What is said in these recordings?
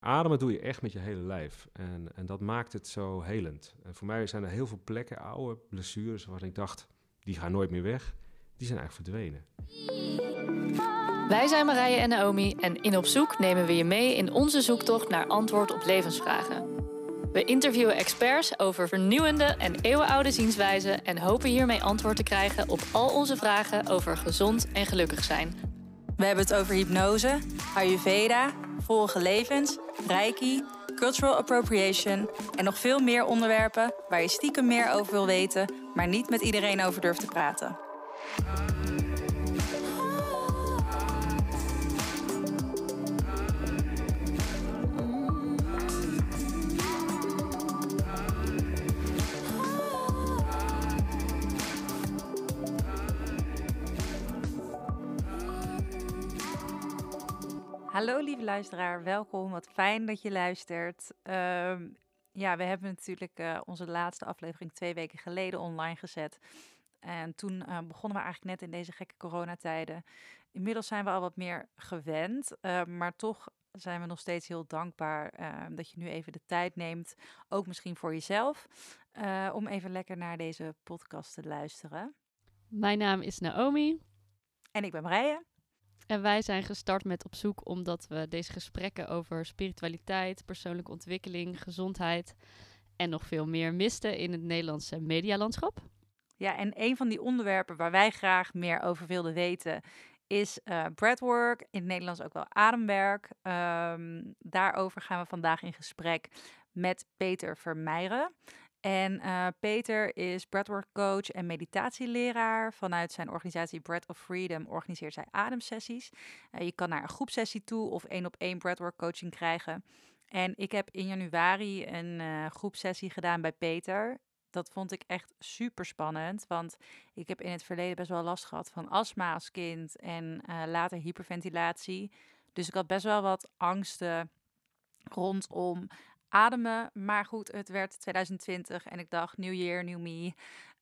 Ademen doe je echt met je hele lijf. En, en dat maakt het zo helend. En voor mij zijn er heel veel plekken, oude blessures, waarvan ik dacht, die gaan nooit meer weg. Die zijn eigenlijk verdwenen. Wij zijn Marije en Naomi en in Op Zoek nemen we je mee in onze zoektocht naar antwoord op levensvragen. We interviewen experts over vernieuwende en eeuwenoude zienswijzen en hopen hiermee antwoord te krijgen op al onze vragen over gezond en gelukkig zijn. We hebben het over hypnose, Ayurveda, vorige levens, Reiki, cultural appropriation en nog veel meer onderwerpen waar je stiekem meer over wil weten, maar niet met iedereen over durft te praten. Hallo lieve luisteraar, welkom. Wat fijn dat je luistert. Ehm, ja, we hebben natuurlijk uh, onze laatste aflevering twee weken geleden online gezet. En toen uh, begonnen we eigenlijk net in deze gekke coronatijden. Inmiddels zijn we al wat meer gewend, uh, maar toch zijn we nog steeds heel dankbaar ehm, dat je nu even de tijd neemt, ook misschien voor jezelf, om even lekker naar deze podcast te luisteren. Mijn naam is Naomi. En ik ben Marije. En wij zijn gestart met op zoek omdat we deze gesprekken over spiritualiteit, persoonlijke ontwikkeling, gezondheid en nog veel meer misten in het Nederlandse medialandschap. Ja, en een van die onderwerpen waar wij graag meer over wilden weten is uh, breathwork, in het Nederlands ook wel ademwerk. Um, daarover gaan we vandaag in gesprek met Peter Vermeijeren. En uh, Peter is breathwork coach en meditatieleraar. Vanuit zijn organisatie Breath of Freedom organiseert hij ademsessies. Uh, je kan naar een groepsessie toe of één op één breathwork coaching krijgen. En ik heb in januari een uh, groepsessie gedaan bij Peter. Dat vond ik echt super spannend, want ik heb in het verleden best wel last gehad van astma als kind en later hyperventilatie. Dus ik had best wel wat angsten rondom ademen. Maar goed, het werd 2020 en ik dacht, new year, new me.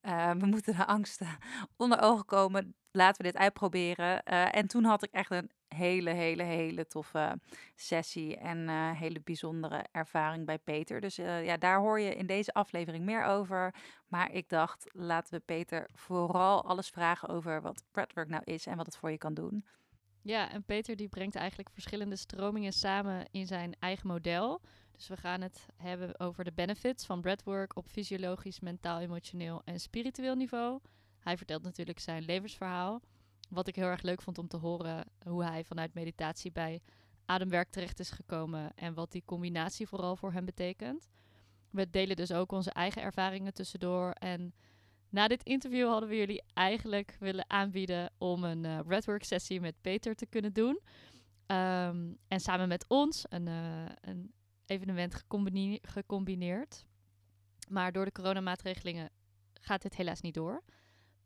Uh, we moeten de angsten onder ogen komen. Laten we dit uitproberen. Uh, en toen had ik echt een hele, hele, hele toffe sessie en uh, hele bijzondere ervaring bij Peter. Dus ja, daar hoor je in deze aflevering meer over. Maar ik dacht, laten we Peter vooral alles vragen over wat breathwork nou is en wat het voor je kan doen. Ja, en Peter die brengt eigenlijk verschillende stromingen samen in zijn eigen model. Dus we gaan het hebben over de benefits van breathwork op fysiologisch, mentaal, emotioneel en spiritueel niveau. Hij vertelt natuurlijk zijn levensverhaal. Wat ik heel erg leuk vond om te horen hoe hij vanuit meditatie bij ademwerk terecht is gekomen en wat die combinatie vooral voor hem betekent. We delen dus ook onze eigen ervaringen tussendoor. En na dit interview hadden we jullie eigenlijk willen aanbieden om een uh, breathwork sessie met Peter te kunnen doen. Um, en samen met ons een, uh, een evenement gecombineerd. Maar door de coronamaatregelingen gaat dit helaas niet door.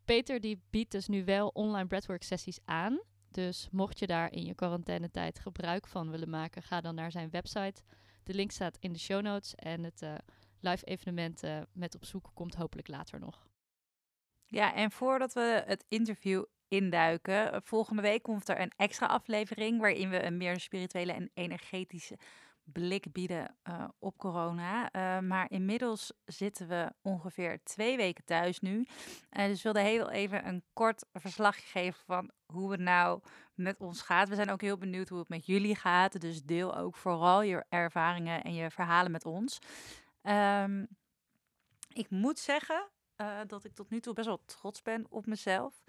Peter die biedt dus nu wel online breathwork sessies aan. Dus mocht je daar in je quarantainetijd gebruik van willen maken, ga dan naar zijn website. De link staat in de show notes en het uh, live evenement uh, met op zoek komt hopelijk later nog. Ja, en voordat we het interview induiken, volgende week komt er een extra aflevering waarin we een meer spirituele en energetische blik bieden uh, op corona. Uh, maar inmiddels zitten we ongeveer twee weken thuis nu. Uh, dus wilde heel even een kort verslagje geven van hoe het nou met ons gaat. We zijn ook heel benieuwd hoe het met jullie gaat. Dus deel ook vooral je ervaringen en je verhalen met ons. Um, ik moet zeggen dat ik tot nu toe best wel trots ben op mezelf.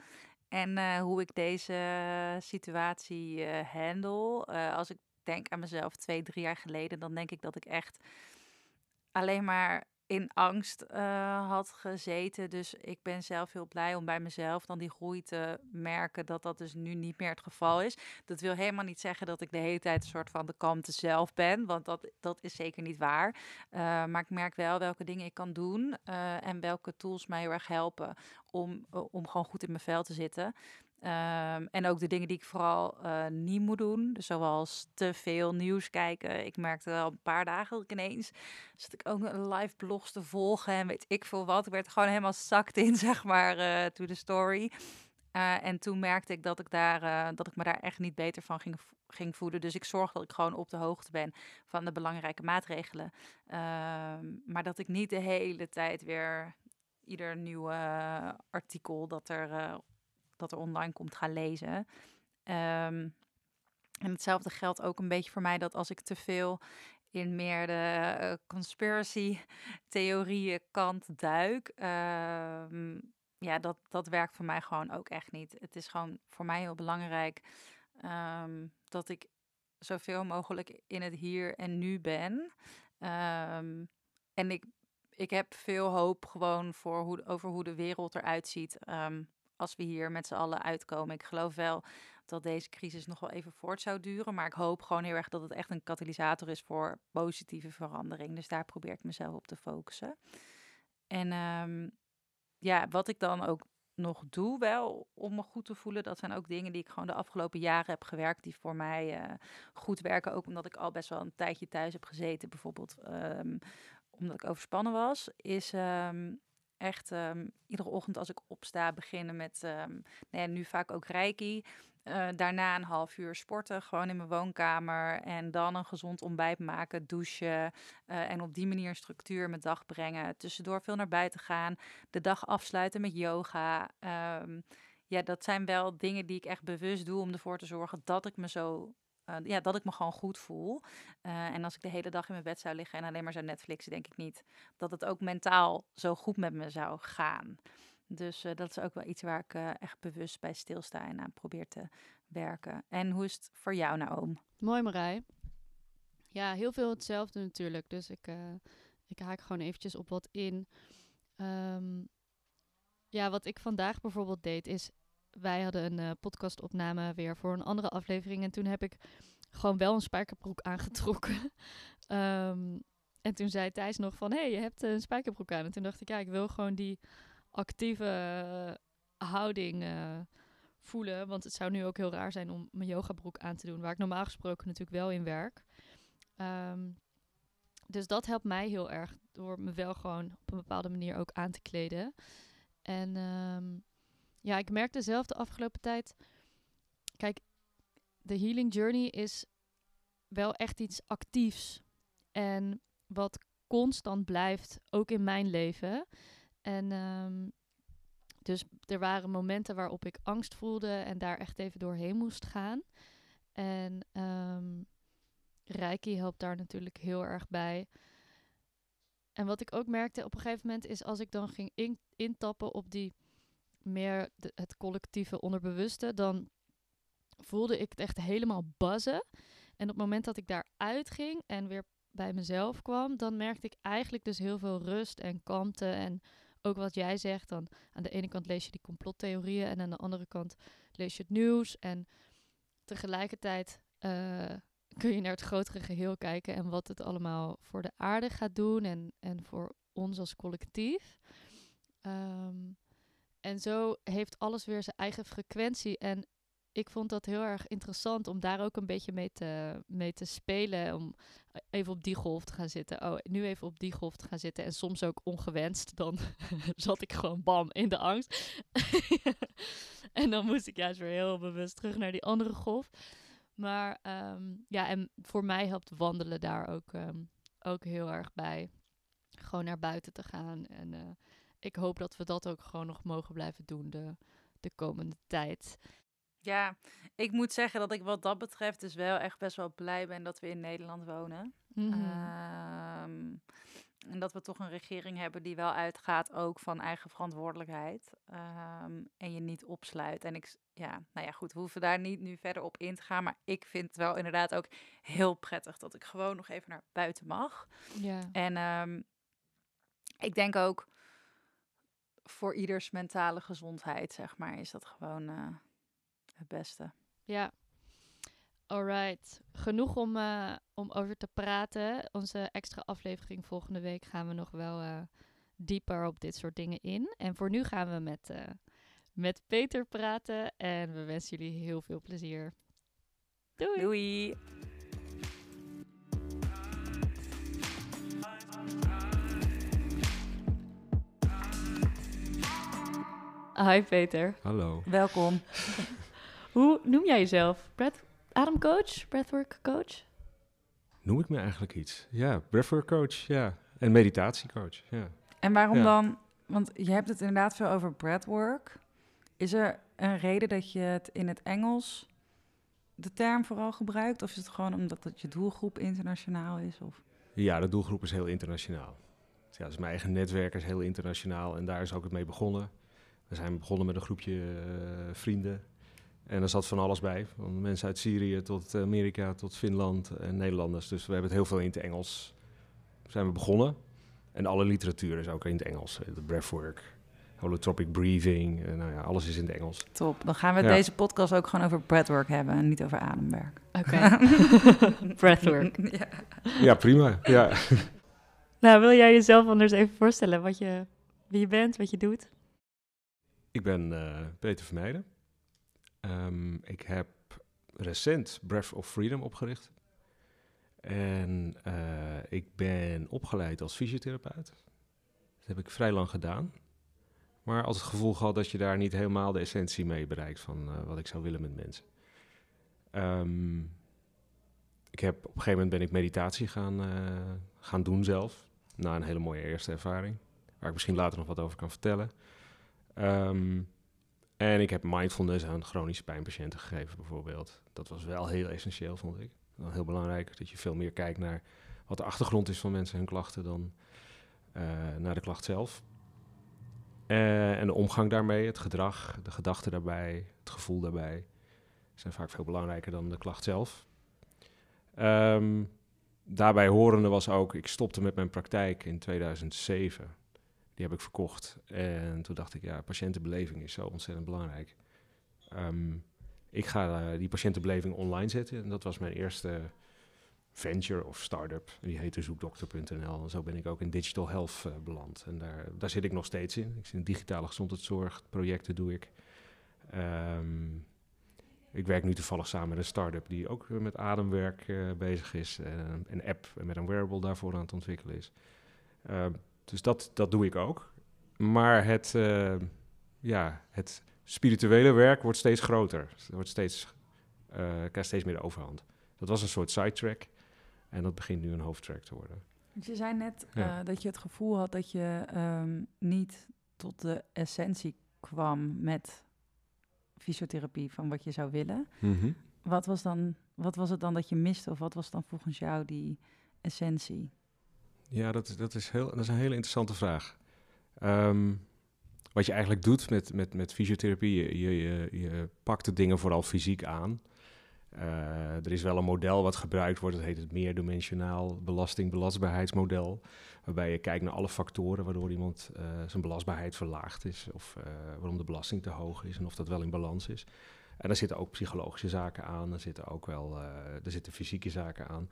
En hoe ik deze situatie handle. als ik denk aan mezelf twee, drie jaar geleden, dan denk ik dat ik echt alleen maar in angst uh, had gezeten. Dus ik ben zelf heel blij om bij mezelf dan die groei te merken dat dat dus nu niet meer het geval is. Dat wil helemaal niet zeggen dat ik de hele tijd een soort van de kalmte zelf ben, want dat, dat is zeker niet waar. Uh, maar ik merk wel welke dingen ik kan doen uh, en welke tools mij heel erg helpen om, om gewoon goed in mijn vel te zitten. Um, en ook de dingen die ik vooral uh, niet moet doen. Dus zoals te veel nieuws kijken. Ik merkte wel een paar dagen ik ineens zat ik ook live blogs te volgen en weet ik veel wat. Ik werd gewoon helemaal zakt in, zeg maar, uh, to the story. Eh, en toen merkte ik dat ik, daar, eh, dat ik me daar echt niet beter van ging, ging voelen. Dus ik zorg dat ik gewoon op de hoogte ben van de belangrijke maatregelen. Ehm, maar dat ik niet de hele tijd weer ieder nieuw eh, artikel dat er, dat er online komt gaan lezen. Ehm, en hetzelfde geldt ook een beetje voor mij dat als ik te veel in meer de conspiracy theorieën kant duik, ehm, ja, dat, dat werkt voor mij gewoon ook echt niet. Het is gewoon voor mij heel belangrijk ehm, dat ik zoveel mogelijk in het hier en nu ben. En ik, ik heb veel hoop gewoon voor hoe, over hoe de wereld eruit ziet als we hier met z'n allen uitkomen. Ik geloof wel dat deze crisis nog wel even voort zou duren. Maar ik hoop gewoon heel erg dat het echt een katalysator is voor positieve verandering. Dus daar probeer ik mezelf op te focussen. En ja, wat ik dan ook nog doe wel om me goed te voelen. Dat zijn ook dingen die ik gewoon de afgelopen jaren heb gewerkt. Die voor mij uh, goed werken. Ook omdat ik al best wel een tijdje thuis heb gezeten. Bijvoorbeeld um, omdat ik overspannen was. Is um, echt um, iedere ochtend als ik opsta beginnen met, nou ja, nu vaak ook reiki. Uh, daarna een half uur sporten, gewoon in mijn woonkamer. En dan een gezond ontbijt maken, douchen. Uh, en op die manier structuur mijn dag brengen. Tussendoor veel naar buiten gaan. De dag afsluiten met yoga. Um, ja, dat zijn wel dingen die ik echt bewust doe om ervoor te zorgen dat ik me zo. Uh, ja, dat ik me gewoon goed voel. en als ik de hele dag in mijn bed zou liggen en alleen maar zou Netflixen, denk ik niet dat het ook mentaal zo goed met me zou gaan. Dus uh, dat is ook wel iets waar ik echt bewust bij stilsta en aan probeer te werken. En hoe is het voor jou, Naoom? Mooi, Marij. Ja, heel veel hetzelfde natuurlijk. Dus ik, ik haak gewoon eventjes op wat in. Um, ja, wat ik vandaag bijvoorbeeld deed is... Wij hadden een podcastopname weer voor een andere aflevering. En toen heb ik gewoon wel een spijkerbroek aangetrokken. um, en toen zei Thijs nog van... Hé, hey, je hebt een spijkerbroek aan. En toen dacht ik, ja, ik wil gewoon die actieve eh, houding voelen. Want het zou nu ook heel raar zijn om mijn yogabroek aan te doen, waar ik normaal gesproken natuurlijk wel in werk. Um, dus dat helpt mij heel erg door me wel gewoon op een bepaalde manier ook aan te kleden. En um, ja, ik merkte zelf de afgelopen tijd. Kijk, de healing journey is wel echt iets actiefs. En wat constant blijft, ook in mijn leven. En um, dus er waren momenten waarop ik angst voelde en daar echt even doorheen moest gaan. En um, Reiki helpt daar natuurlijk heel erg bij. En wat ik ook merkte op een gegeven moment is als ik dan ging in, intappen op die meer het collectieve onderbewuste, dan voelde ik het echt helemaal buzzen. En op het moment dat ik daar uitging en weer bij mezelf kwam, dan merkte ik eigenlijk dus heel veel rust en kalmte en ook wat jij zegt, dan aan de ene kant lees je die complottheorieën en aan de andere kant lees je het nieuws. En tegelijkertijd uh, kun je naar het grotere geheel kijken en wat het allemaal voor de aarde gaat doen en, en voor ons als collectief. Um, en zo heeft alles weer zijn eigen frequentie. En ik vond dat heel erg interessant om daar ook een beetje mee te, mee te spelen. Om even op die golf te gaan zitten. Oh, nu even op die golf te gaan zitten. En soms ook ongewenst. Dan zat ik gewoon bam in de angst. en dan moest ik juist weer heel bewust terug naar die andere golf. Maar um, ja, en voor mij helpt wandelen daar ook, um, ook heel erg bij. Gewoon naar buiten te gaan. En uh, ik hoop dat we dat ook gewoon nog mogen blijven doen de, de komende tijd. Ja, ik moet zeggen dat ik wat dat betreft dus wel echt best wel blij ben dat we in Nederland wonen. Mm -hmm. um, en dat we toch een regering hebben die wel uitgaat ook van eigen verantwoordelijkheid. Um, en je niet opsluit. En ik, ja, nou ja, goed, we hoeven daar niet nu verder op in te gaan. Maar ik vind het wel inderdaad ook heel prettig dat ik gewoon nog even naar buiten mag. Ja. En um, ik denk ook voor ieders mentale gezondheid, zeg maar, is dat gewoon. Uh, het beste. Ja. Alright. Genoeg om, uh, om over te praten. Onze extra aflevering volgende week gaan we nog wel uh, dieper op dit soort dingen in. En voor nu gaan we met, uh, met Peter praten. En we wensen jullie heel veel plezier. Doei! Doei! Hi Peter. Hallo. Welkom. Hoe noem jij jezelf? Breath, ademcoach? Breathwork coach? Noem ik me eigenlijk iets? Ja, breathwork coach, ja. En meditatiecoach, ja. En waarom Ja. dan? Want je hebt het inderdaad veel over breathwork. Is er een reden dat je het in het Engels de term vooral gebruikt? Of is het gewoon omdat het je doelgroep internationaal is? Of? Ja, de doelgroep is heel internationaal. Ja, dus mijn eigen netwerk is heel internationaal en daar is ook het mee begonnen. We zijn begonnen met een groepje eh, vrienden. En er zat van alles bij. Van mensen uit Syrië tot Amerika, tot Finland en Nederlanders. Dus we hebben het heel veel in het Engels. Zijn we begonnen. En alle literatuur is ook in het Engels. Eh, De breathwork, holotropic breathing. eh, nou ja, alles is in het Engels. Top. Dan gaan we Ja. deze podcast ook gewoon over breathwork hebben en niet over ademwerk. Oké. Breathwork. ja. Ja, prima. Ja. Nou, wil jij jezelf anders even voorstellen wat je, wie je bent, wat je doet? Ik ben eh, Peter Vermeijden. Ehm, ik heb recent Breath of Freedom opgericht. En eh, ik ben opgeleid als fysiotherapeut. Dat heb ik vrij lang gedaan. Maar als het gevoel gehad dat je daar niet helemaal de essentie mee bereikt van eh, wat ik zou willen met mensen. Ehm, ik heb, op een gegeven moment ben ik meditatie gaan, gaan doen zelf. Na een hele mooie eerste ervaring. Waar ik misschien later nog wat over kan vertellen. Ehm, en ik heb mindfulness aan chronische pijnpatiënten gegeven, bijvoorbeeld. Dat was wel heel essentieel, vond ik. Heel belangrijk dat je veel meer kijkt naar wat de achtergrond is van mensen hun klachten dan eh, naar de klacht zelf. Eh, en de omgang daarmee, het gedrag, de gedachten daarbij, het gevoel daarbij, zijn vaak veel belangrijker dan de klacht zelf. Ehm, daarbij horende was ook, ik stopte met mijn praktijk in 2007. Die heb ik verkocht. En toen dacht ik, ja, patiëntenbeleving is zo ontzettend belangrijk. Ehm, ik ga eh, die patiëntenbeleving online zetten. En dat was mijn eerste venture of start-up. Die heette zoekdokter.nl. En zo ben ik ook in digital health eh, beland. En daar, daar zit ik nog steeds in. Ik zit in digitale gezondheidszorg. Projecten doe ik. Ehm, ik werk nu toevallig samen met een start-up die ook eh, met ademwerk bezig is. En een app met een wearable daarvoor aan het ontwikkelen is. Dus dat, dat doe ik ook. Maar het, eh, ja, het spirituele werk wordt steeds groter. Het wordt steeds, eh, krijgt steeds meer de overhand. Dat was een soort sidetrack. En dat begint nu een hoofdtrack te worden. Je zei net Ja. eh, dat je het gevoel had dat je ehm, niet tot de essentie kwam met fysiotherapie van wat je zou willen. Wat was, dan, wat was het dan dat je miste? Of wat was dan volgens jou die essentie? Ja, dat is, dat, is heel, dat is een hele interessante vraag. Ehm, wat je eigenlijk doet met, met, met fysiotherapie, je, je, je, pakt de dingen vooral fysiek aan. Eh, er is wel een model wat gebruikt wordt, dat heet het meerdimensionaal belasting-belastbaarheidsmodel. Waarbij je kijkt naar alle factoren waardoor iemand eh, zijn belastbaarheid verlaagd is. Of eh, waarom de belasting te hoog is en of dat wel in balans is. En daar zitten ook psychologische zaken aan, er zitten ook wel er zitten fysieke zaken aan.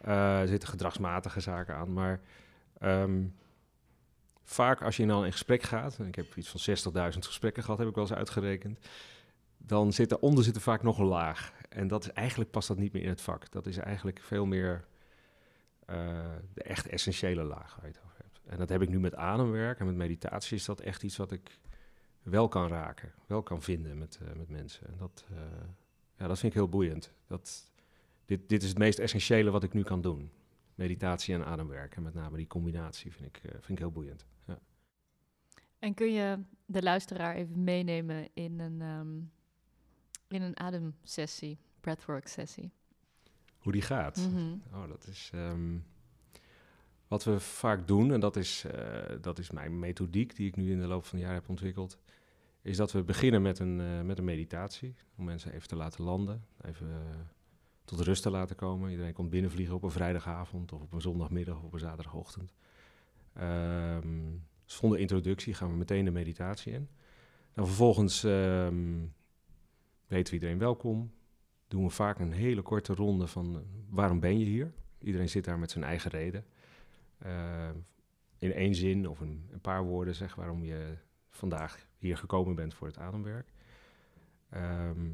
Eh, er zitten gedragsmatige zaken aan, maar ehm, vaak als je dan in gesprek gaat, en ik heb iets van 60.000 gesprekken gehad, heb ik wel eens uitgerekend, dan zit eronder zit vaak nog een laag. En dat is eigenlijk past dat niet meer in het vak. Dat is eigenlijk veel meer eh, de echt essentiële laag waar je het over hebt. En dat heb ik nu met ademwerk en met meditatie is dat echt iets wat ik wel kan raken, wel kan vinden met, eh, met mensen. En dat, ja, dat vind ik heel boeiend. Dat, dit, dit is het meest essentiële wat ik nu kan doen. Meditatie en ademwerk. En met name die combinatie vind ik, eh, vind ik heel boeiend. Ja. En kun je de luisteraar even meenemen in een, ehm, in een ademsessie, breathwork sessie? Hoe die gaat. Mhm. Oh, dat is ehm, wat we vaak doen, en dat is, eh, dat is mijn methodiek die ik nu in de loop van het jaar heb ontwikkeld, is dat we beginnen met een, eh, met een meditatie. Om mensen even te laten landen, even tot rust te laten komen. Iedereen komt binnenvliegen op een vrijdagavond of op een zondagmiddag of op een zaterdagochtend. Ehm, zonder introductie gaan we meteen de meditatie in. Dan vervolgens ehm, weten we iedereen welkom. Doen we vaak een hele korte ronde van eh, waarom ben je hier? Iedereen zit daar met zijn eigen reden. Eh, in één zin of een, een paar woorden zeg waarom je vandaag hier gekomen bent voor het ademwerk. Ehm,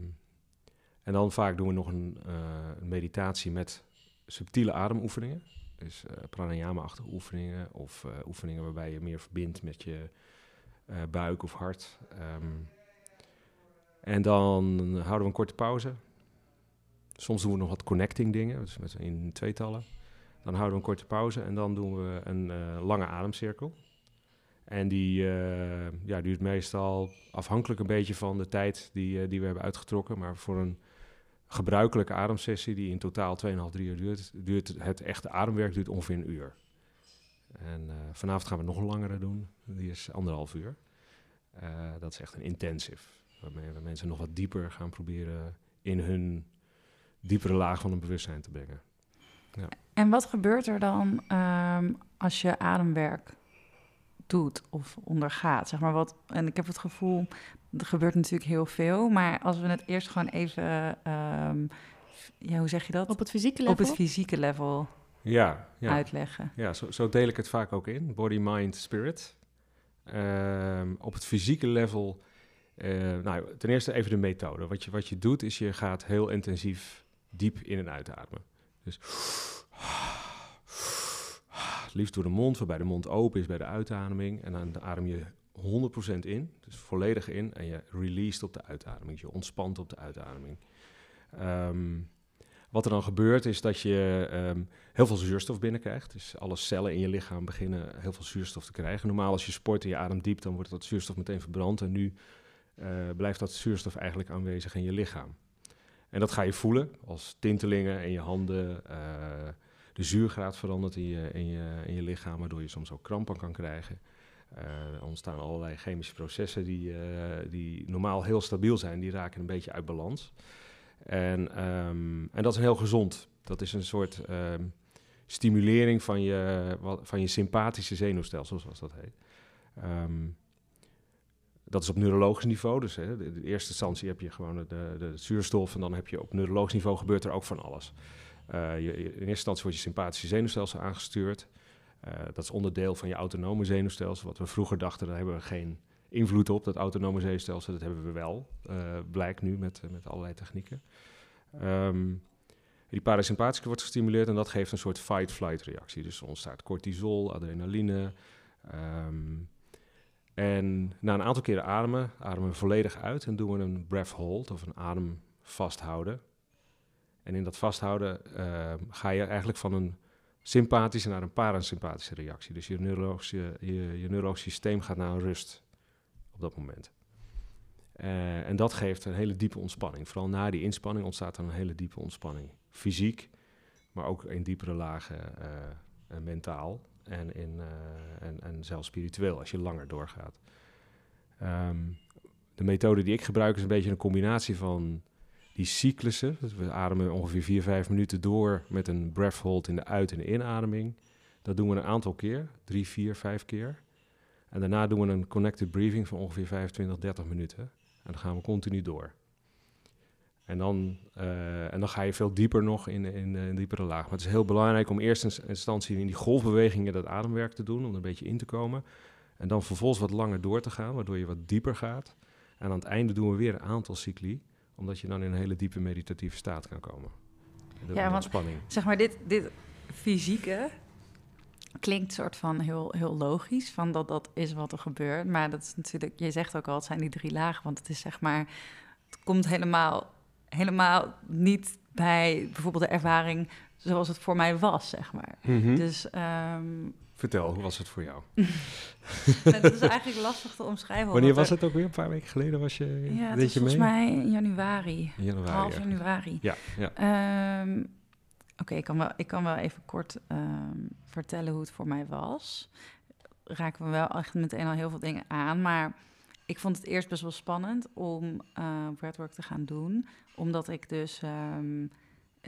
en dan vaak doen we nog een, eh, meditatie met subtiele ademoefeningen. Dus eh pranayama-achtige oefeningen of eh, oefeningen waarbij je meer verbindt met je buik of hart. Ehm, en dan houden we een korte pauze. Soms doen we nog wat connecting dingen, dus met, in tweetallen. Dan houden we een korte pauze en dan doen we een lange ademcirkel. En die ja, duurt meestal afhankelijk een beetje van de tijd die, die we hebben uitgetrokken. Maar voor een gebruikelijke ademsessie, die in totaal 2,5, 3 uur duurt, duurt het echte ademwerk duurt ongeveer een uur. En uh, vanavond gaan we nog een langere doen. Die is anderhalf uur. dat is echt een intensive. Waarmee we mensen nog wat dieper gaan proberen in hun diepere laag van hun bewustzijn te brengen. Ja. En wat gebeurt er dan um, als je ademwerk doet of ondergaat? Zeg maar wat, en ik heb het gevoel, er gebeurt natuurlijk heel veel, maar als we het eerst gewoon even, um, ja, hoe zeg je dat? Op het fysieke level? Op het fysieke level ja, ja. uitleggen. Ja, zo, zo, deel ik het vaak ook in. Body, mind, spirit. Um, op het fysieke level, uh, nou, ten eerste even de methode. Wat je, wat je doet is je gaat heel intensief diep in en uitademen. Dus liefst door de mond, waarbij de mond open is bij de uitademing. En dan adem je 100% in, dus volledig in. En je released op de uitademing. Je ontspant op de uitademing. Um, wat er dan gebeurt is dat je um, heel veel zuurstof binnenkrijgt. Dus alle cellen in je lichaam beginnen heel veel zuurstof te krijgen. Normaal als je sport en je ademt diep, dan wordt dat zuurstof meteen verbrand. En nu uh, blijft dat zuurstof eigenlijk aanwezig in je lichaam. En dat ga je voelen als tintelingen in je handen. Uh, de zuurgraad verandert in je, in, je, in je lichaam, waardoor je soms ook krampen kan krijgen. Uh, er ontstaan allerlei chemische processen die, uh, die normaal heel stabiel zijn, die raken een beetje uit balans. En, um, en dat is heel gezond. Dat is een soort um, stimulering van je, van je sympathische zenuwstelsel, zoals dat heet. Um, dat is op neurologisch niveau. Dus hè, de, eerste instantie heb je gewoon de, de, de, zuurstof. En dan heb je op neurologisch niveau gebeurt er ook van alles. Uh, je, in eerste instantie wordt je sympathische zenuwstelsel aangestuurd. Uh, dat is onderdeel van je autonome zenuwstelsel. Wat we vroeger dachten, daar hebben we geen invloed op. Dat autonome zenuwstelsel, dat hebben we wel. Uh, blijkt nu met, met allerlei technieken. Um, die parasympathische wordt gestimuleerd en dat geeft een soort fight-flight reactie. Dus er ontstaat cortisol, adrenaline. Um, en na een aantal keren ademen, ademen we volledig uit en doen we een breath hold of een adem vasthouden. En in dat vasthouden uh, ga je eigenlijk van een sympathische naar een parasympathische reactie. Dus je neurologische, je, systeem gaat naar rust op dat moment. Uh, en dat geeft een hele diepe ontspanning. Vooral na die inspanning ontstaat er een hele diepe ontspanning. Fysiek, maar ook in diepere lagen uh, mentaal en, in, en, en zelfs spiritueel als je langer doorgaat. Um, de methode die ik gebruik is een beetje een combinatie van die cyclussen. Dus we ademen ongeveer 4, 5 minuten door met een breath hold in de uit- en de inademing. Dat doen we een aantal keer, 3, 4, 5 keer. En daarna doen we een connected breathing van ongeveer 25, 30 minuten. En dan gaan we continu door. En dan, uh, en dan ga je veel dieper nog in, in, in een diepere laag. Maar het is heel belangrijk om eerst in instantie in die golfbewegingen dat ademwerk te doen, om een beetje in te komen. En dan vervolgens wat langer door te gaan, waardoor je wat dieper gaat. En aan het einde doen we weer een aantal cycli omdat je dan in een hele diepe meditatieve staat kan komen. Ja, want zeg maar, dit, dit fysieke klinkt soort van heel, heel logisch, van dat dat is wat er gebeurt. Maar dat is natuurlijk, je zegt ook al, het zijn die drie lagen, want het is zeg maar, het komt helemaal, helemaal niet bij bijvoorbeeld de ervaring zoals het voor mij was, zeg maar. Mhm. Mm -hmm. Dus um, Vertel, hoe was het voor jou? nou, dat is eigenlijk lastig te omschrijven. Wanneer was het ook weer? Een paar weken geleden was je. Ja, het deed je volgens mee? mij in januari. In januari. Half ja. januari. Ja, ja. Um, Oké, okay, ik, kan wel, ik kan wel even kort um, vertellen hoe het voor mij was. Raken we wel echt meteen al heel veel dingen aan. Maar ik vond het eerst best wel spannend om uh, breathwork te gaan doen. Omdat ik dus um,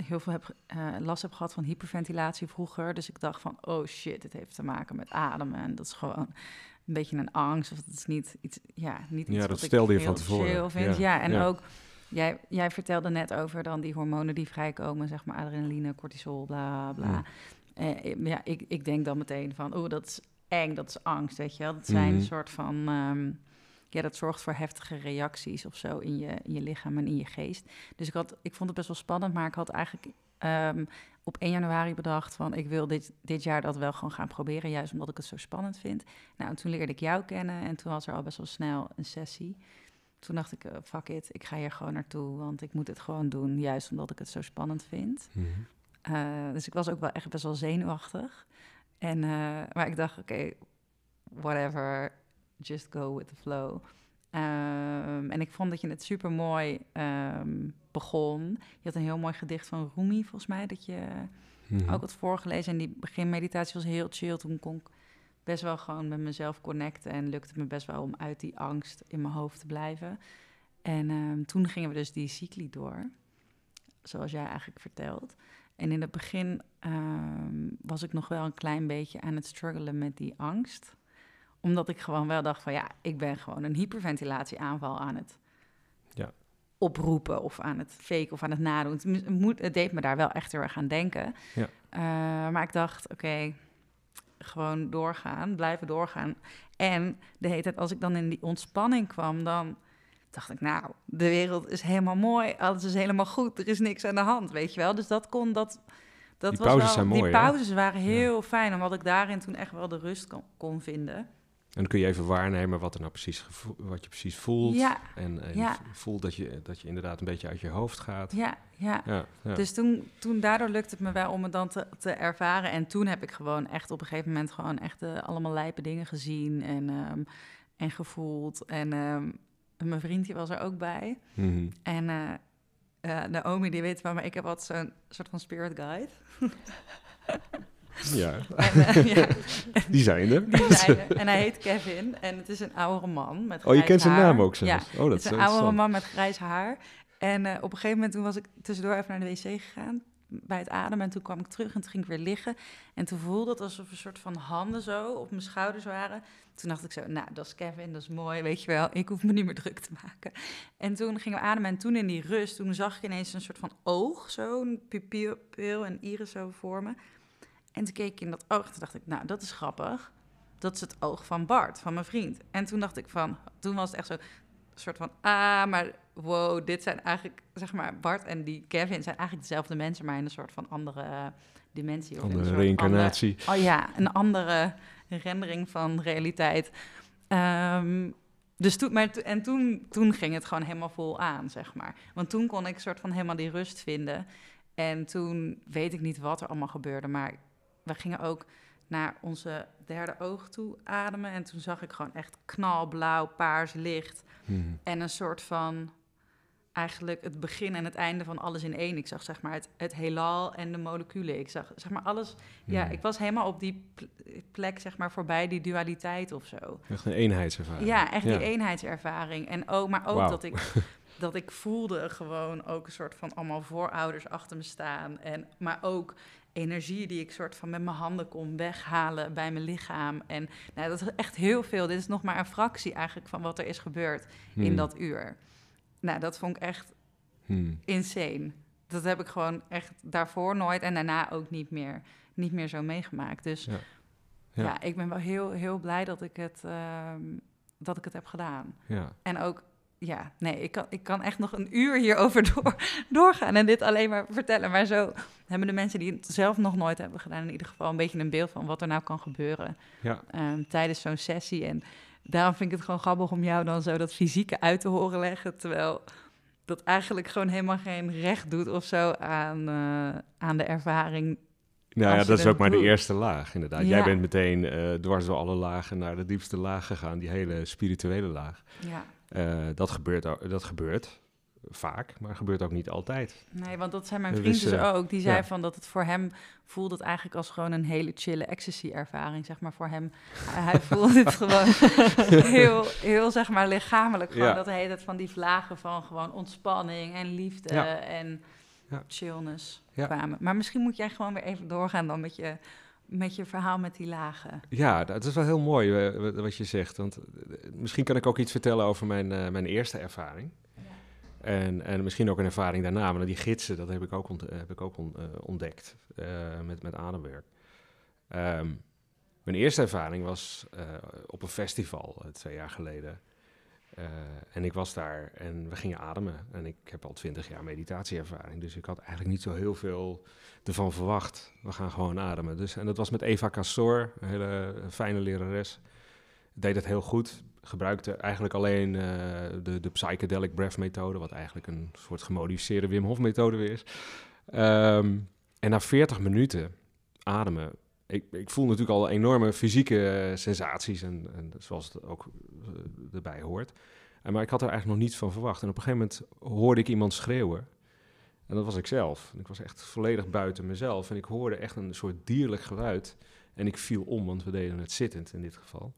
heel veel heb, uh, last heb gehad van hyperventilatie vroeger. Dus ik dacht van, oh shit, dit heeft te maken met ademen. En dat is gewoon een beetje een angst. Of dat is niet iets, ja, niet iets ja, wat dat ik stelde je heel van tevoren. Vind. Ja, Ja, en ja. ook... Jij, jij vertelde net over dan die hormonen die vrijkomen, zeg maar adrenaline, cortisol, bla bla. Mm. Eh, ja, ik, ik denk dan meteen van, oeh, dat is eng, dat is angst, weet je wel. Dat zijn Mhm. een soort van, ehm, ja, dat zorgt voor heftige reacties of zo in je, in je lichaam en in je geest. Dus ik, had, ik vond het best wel spannend, maar ik had eigenlijk ehm, op 1 januari bedacht van ik wil dit, dit jaar dat wel gewoon gaan proberen, juist omdat ik het zo spannend vind. Nou, en toen leerde ik jou kennen en toen was er al best wel snel een sessie. Toen dacht ik, eh, fuck it, ik ga hier gewoon naartoe, want ik moet het gewoon doen, juist omdat ik het zo spannend vind. Mhm. Uh, dus ik was ook wel echt best wel zenuwachtig. En, uh, maar ik dacht, oké, okay, whatever, just go with the flow. Um, en ik vond dat je het super mooi um, begon. Je had een heel mooi gedicht van Rumi, volgens mij, dat je mm-hmm. ook had voorgelezen. En die beginmeditatie was heel chill. Toen kon ik best wel gewoon met mezelf connecten. En lukte me best wel om uit die angst in mijn hoofd te blijven. En um, toen gingen we dus die cycli door, zoals jij eigenlijk vertelt. En in het begin was ik nog wel een klein beetje aan het struggelen met die angst omdat ik gewoon wel dacht van ja, ik ben gewoon een hyperventilatieaanval aan het ja. oproepen of aan het faken of aan het nadoen. Het, moet, het deed me daar wel echt heel erg aan denken. Ja. Uh, maar ik dacht, oké, gewoon doorgaan, blijven doorgaan. En de hele tijd als ik dan in die ontspanning kwam, dan dacht ik, nou, de wereld is helemaal mooi, alles is helemaal goed, er is niks aan de hand, weet je wel. Dus dat kon, dat, dat die was pauzes wel, zijn mooi, Die hè? pauzes waren heel fijn, omdat ik daarin toen echt wel de rust kon, kon vinden. En dan kun je even waarnemen wat, er nou precies wat je precies voelt. Ja, En, en Ja. je voelt dat je, dat je inderdaad een beetje uit je hoofd gaat. ja, ja. Ja. Dus toen, toen daardoor lukte het me wel om het dan te, te ervaren. En toen heb ik gewoon echt op een gegeven moment gewoon echt eh, allemaal lijpe dingen gezien en, ehm, en gevoeld. En ehm, mijn vriendje was er ook bij. Mhm. En eh eh, Naomi, die weet wel, maar ik heb altijd zo'n soort van spirit guide. ja. En, eh, ja, die zijn er. die zijn er. En hij heet Kevin. En het is een oudere man met Oh, je grijs kent zijn haar. naam ook Ja, zelfs. Oh, dat het is een oudere man met grijs haar. En eh, op een gegeven moment toen was ik tussendoor even naar de wc gegaan bij het ademen. En toen kwam ik terug en toen ging ik weer liggen. En toen voelde het alsof een soort van handen zo op mijn schouders waren. Toen dacht ik zo, nou, dat is Kevin, dat is mooi, weet je wel. Ik hoef me niet meer druk te maken. En toen gingen we ademen en toen in die rust, toen zag ik ineens een soort van oog, zo, een pupil en iris zo voor me. En toen keek ik in dat oog en dacht ik, nou, dat is grappig. Dat is het oog van Bart, van mijn vriend. En toen dacht ik van, toen was het echt zo, een soort van, ah, maar wow, dit zijn eigenlijk, zeg maar, Bart en die Kevin zijn eigenlijk dezelfde mensen, maar in een soort van andere eh, dimensie. Of een Andere soort reïncarnatie. ander- oh ja, een andere rendering van realiteit. Ehm, dus toen, maar en toen, toen ging het gewoon helemaal vol aan, zeg maar. Want toen kon ik soort van helemaal die rust vinden. En toen weet ik niet wat er allemaal gebeurde, maar we gingen ook naar onze derde oog toe ademen. En toen zag ik gewoon echt knalblauw, paars licht. Mhm. En een soort van eigenlijk het begin en het einde van alles in één. Ik zag zeg maar het, het heelal en de moleculen. Ik zag zeg maar alles. Ja, Mhm. ik was helemaal op die pl- plek zeg maar voorbij die dualiteit of zo. Echt een eenheidservaring. Ja, echt die eenheidservaring. En ook, maar ook dat ik dat ik voelde gewoon ook een soort van allemaal voorouders achter me staan. En, maar ook energie die ik soort van met mijn handen kon weghalen bij mijn lichaam. En nou, dat is echt heel veel. Dit is nog maar een fractie eigenlijk van wat er is gebeurd in Mhm. dat uur. Nou, dat vond ik echt Mhm. insane. Dat heb ik gewoon echt daarvoor nooit en daarna ook niet meer, niet meer zo meegemaakt. Dus Ja. ja, Ja. ik ben wel heel, heel blij dat ik, het, ehm, dat ik het heb gedaan. Ja. En ook, ja, nee, ik kan, ik kan echt nog een uur hierover door, doorgaan en dit alleen maar vertellen. Maar zo hebben de mensen die het zelf nog nooit hebben gedaan, in ieder geval een beetje een beeld van wat er nou kan gebeuren Ja. ehm, tijdens zo'n sessie. En daarom vind ik het gewoon grappig om jou dan zo dat fysieke uit te horen leggen, terwijl dat eigenlijk gewoon helemaal geen recht doet of zo aan, eh, aan de ervaring. Nou ja, dat is ook maar de eerste laag, inderdaad. Ja. Jij bent meteen eh, dwars door alle lagen naar de diepste laag gegaan, die hele spirituele laag. Ja. Eh, dat, gebeurt, dat gebeurt vaak, maar gebeurt ook niet altijd. Nee, want dat zei mijn Er vriend is, dus eh, ook. Die zei ja. van dat het voor hem voelde het eigenlijk als gewoon een hele chille ecstasy-ervaring, zeg maar, voor hem. Hij hij voelde het gewoon heel, heel, zeg maar, lichamelijk. Gewoon Ja. dat heet het van die vlagen van gewoon ontspanning en liefde Ja. en Ja. chillness kwamen. Maar misschien moet jij gewoon weer even doorgaan dan met je, met je verhaal met die lagen. Ja, dat is wel heel mooi eh, wat- je zegt. Want eh, misschien kan ik ook iets vertellen over mijn, eh, mijn eerste ervaring. En, en misschien ook een ervaring daarna. Maar die gidsen, dat heb ik ook, ont- heb ik ook on- ontdekt met, met ademwerk. Ehm, mijn eerste ervaring was op een festival twee jaar geleden. Eh, en ik was daar en we gingen ademen. En ik heb al twintig jaar meditatieervaring, dus ik had eigenlijk niet zo heel veel ervan verwacht. We gaan gewoon ademen. Dus, en dat was met Eva Castor, een hele fijne lerares. Deed het heel goed. Gebruikte eigenlijk alleen uh, de, de psychedelic breath methode, wat eigenlijk een soort gemodificeerde Wim Hof methode weer is. Um, en na 40 minuten ademen, ik, ik voel natuurlijk al enorme fysieke eh, sensaties, en, en zoals het ook uh, erbij hoort. Maar ik had er eigenlijk nog niets van verwacht. En op een gegeven moment hoorde ik iemand schreeuwen. En dat was ik zelf. ik was echt volledig buiten mezelf. En ik hoorde echt een soort dierlijk geluid. En ik viel om, want we deden het zittend in dit geval.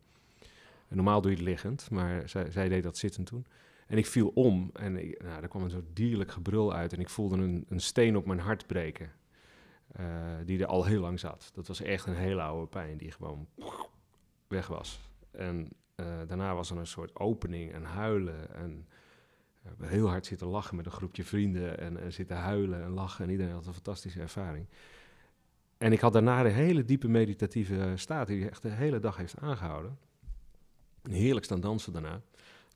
Normaal doe je het liggend, maar zij, zij deed dat zittend toen. En ik viel om en ik, nou, er kwam een soort dierlijk gebrul uit. En ik voelde een, een steen op mijn hart breken. Uh, die er al heel lang zat. Dat was echt een hele oude pijn die gewoon weg was. En uh, daarna was er een soort opening en huilen. En uh, heel hard zitten lachen met een groepje vrienden. En, en, zitten huilen en lachen. En iedereen had een fantastische ervaring. En ik had daarna een hele diepe meditatieve staat die echt de hele dag heeft aangehouden. Heerlijk staan dansen daarna,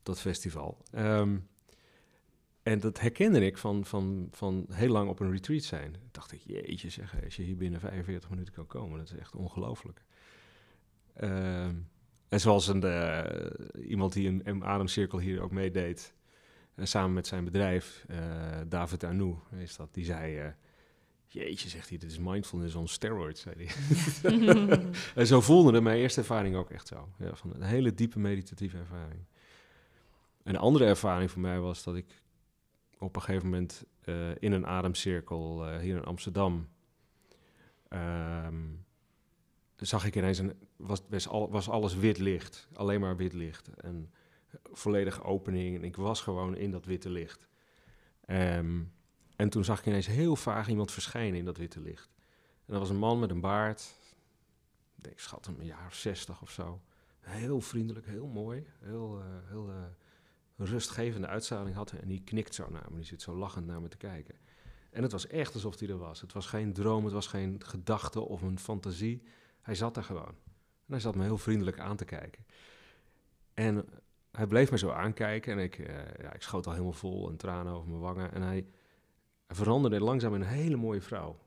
dat festival. Um, en dat herkende ik van, van, van heel lang op een retreat zijn. dacht ik, jeetje zeg, als je hier binnen 45 minuten kan komen, dat is echt ongelooflijk. Uh, en zoals een, uh, iemand die een, ademcirkel hier ook meedeed, uh, samen met zijn bedrijf, uh, David Anou, is dat, die zei, jeetje zegt hij, dit is mindfulness on steroids, zei hij. en zo voelde mijn eerste ervaring ook echt zo. Ja, van een hele diepe meditatieve ervaring. Een andere ervaring voor mij was dat ik op een gegeven moment uh, in een ademcirkel uh, hier in Amsterdam. Um, zag ik ineens, een, was, was, al, was alles wit licht. Alleen maar wit licht. En volledige opening. En ik was gewoon in dat witte licht. Um, en toen zag ik ineens heel vaag iemand verschijnen in dat witte licht. En dat was een man met een baard. Ik denk, schat hem een jaar of zestig of zo. Heel vriendelijk, heel mooi. Heel, uh, heel rustgevende uitstraling had. En die knikt zo naar me. Die zit zo lachend naar me te kijken. En het was echt alsof hij er was. Het was geen droom, het was geen gedachte of een fantasie. Hij zat daar gewoon. En hij zat me heel vriendelijk aan te kijken. En hij bleef me zo aankijken en ik, uh, ja, ik schoot al helemaal vol en tranen over mijn wangen. En hij, veranderde langzaam in een hele mooie vrouw.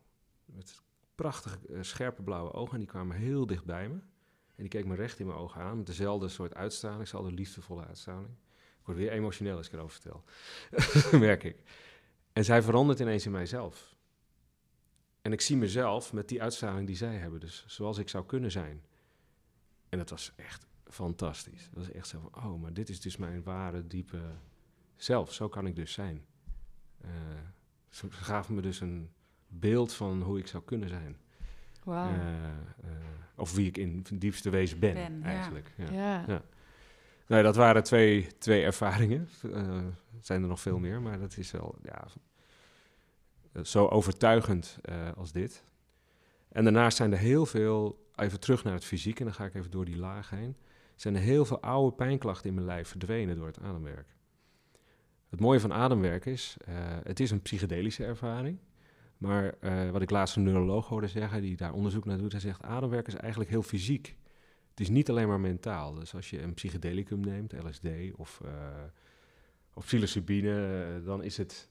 Met prachtige, uh, scherpe blauwe ogen. En die kwamen heel dicht bij me. En die keek me recht in mijn ogen aan met dezelfde soort uitstraling, dezelfde liefdevolle uitstraling. Word weer emotioneel als ik erover vertel. merk ik. En zij verandert ineens in mijzelf. En ik zie mezelf met die uitstraling die zij hebben. Dus zoals ik zou kunnen zijn. En dat was echt fantastisch. Dat was echt zo van, oh, maar dit is dus mijn ware, diepe zelf. Zo kan ik dus zijn. Uh, ze gaven me dus een beeld van hoe ik zou kunnen zijn. Wow. Uh, uh, of wie ik in het diepste wezen ben, ben eigenlijk. Ja. ja. ja. Nee, dat waren twee, twee ervaringen. Uh, zijn er nog veel meer, maar dat is wel ja, zo overtuigend uh, als dit. En daarnaast zijn er heel veel, even terug naar het fysiek, en dan ga ik even door die laag heen. Zijn er heel veel oude pijnklachten in mijn lijf verdwenen door het ademwerk. Het mooie van ademwerk is, uh, het is een psychedelische ervaring. Maar wat ik laatst een neuroloog hoorde zeggen, die daar onderzoek naar doet, hij zegt, ademwerk is eigenlijk heel fysiek. Het is niet alleen maar mentaal. Dus als je een psychedelicum neemt, LSD of, uh, of psilocybine, uh, dan is het,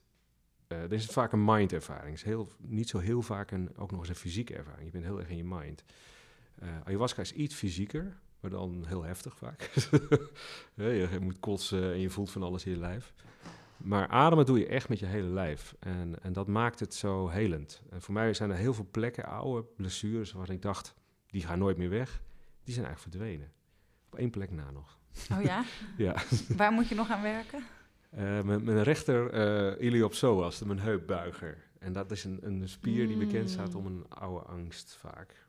dan is vaak een mind-ervaring. Het is heel, niet zo heel vaak een, ook nog eens een fysieke ervaring. Je bent heel erg in je mind. ayahuasca is iets fysieker, maar dan heel heftig vaak. je moet kotsen en je voelt van alles in je lijf. Maar ademen doe je echt met je hele lijf. En, en dat maakt het zo helend. En voor mij zijn er heel veel plekken, oude blessures, waar ik dacht, die gaan nooit meer weg die zijn eigenlijk verdwenen. Op één plek na nog. Oh ja? ja. Waar moet je nog aan werken? Uh, mijn, mijn rechter uh, iliopsoas, mijn heupbuiger. En dat is een, een spier die bekend staat om een oude angst vaak.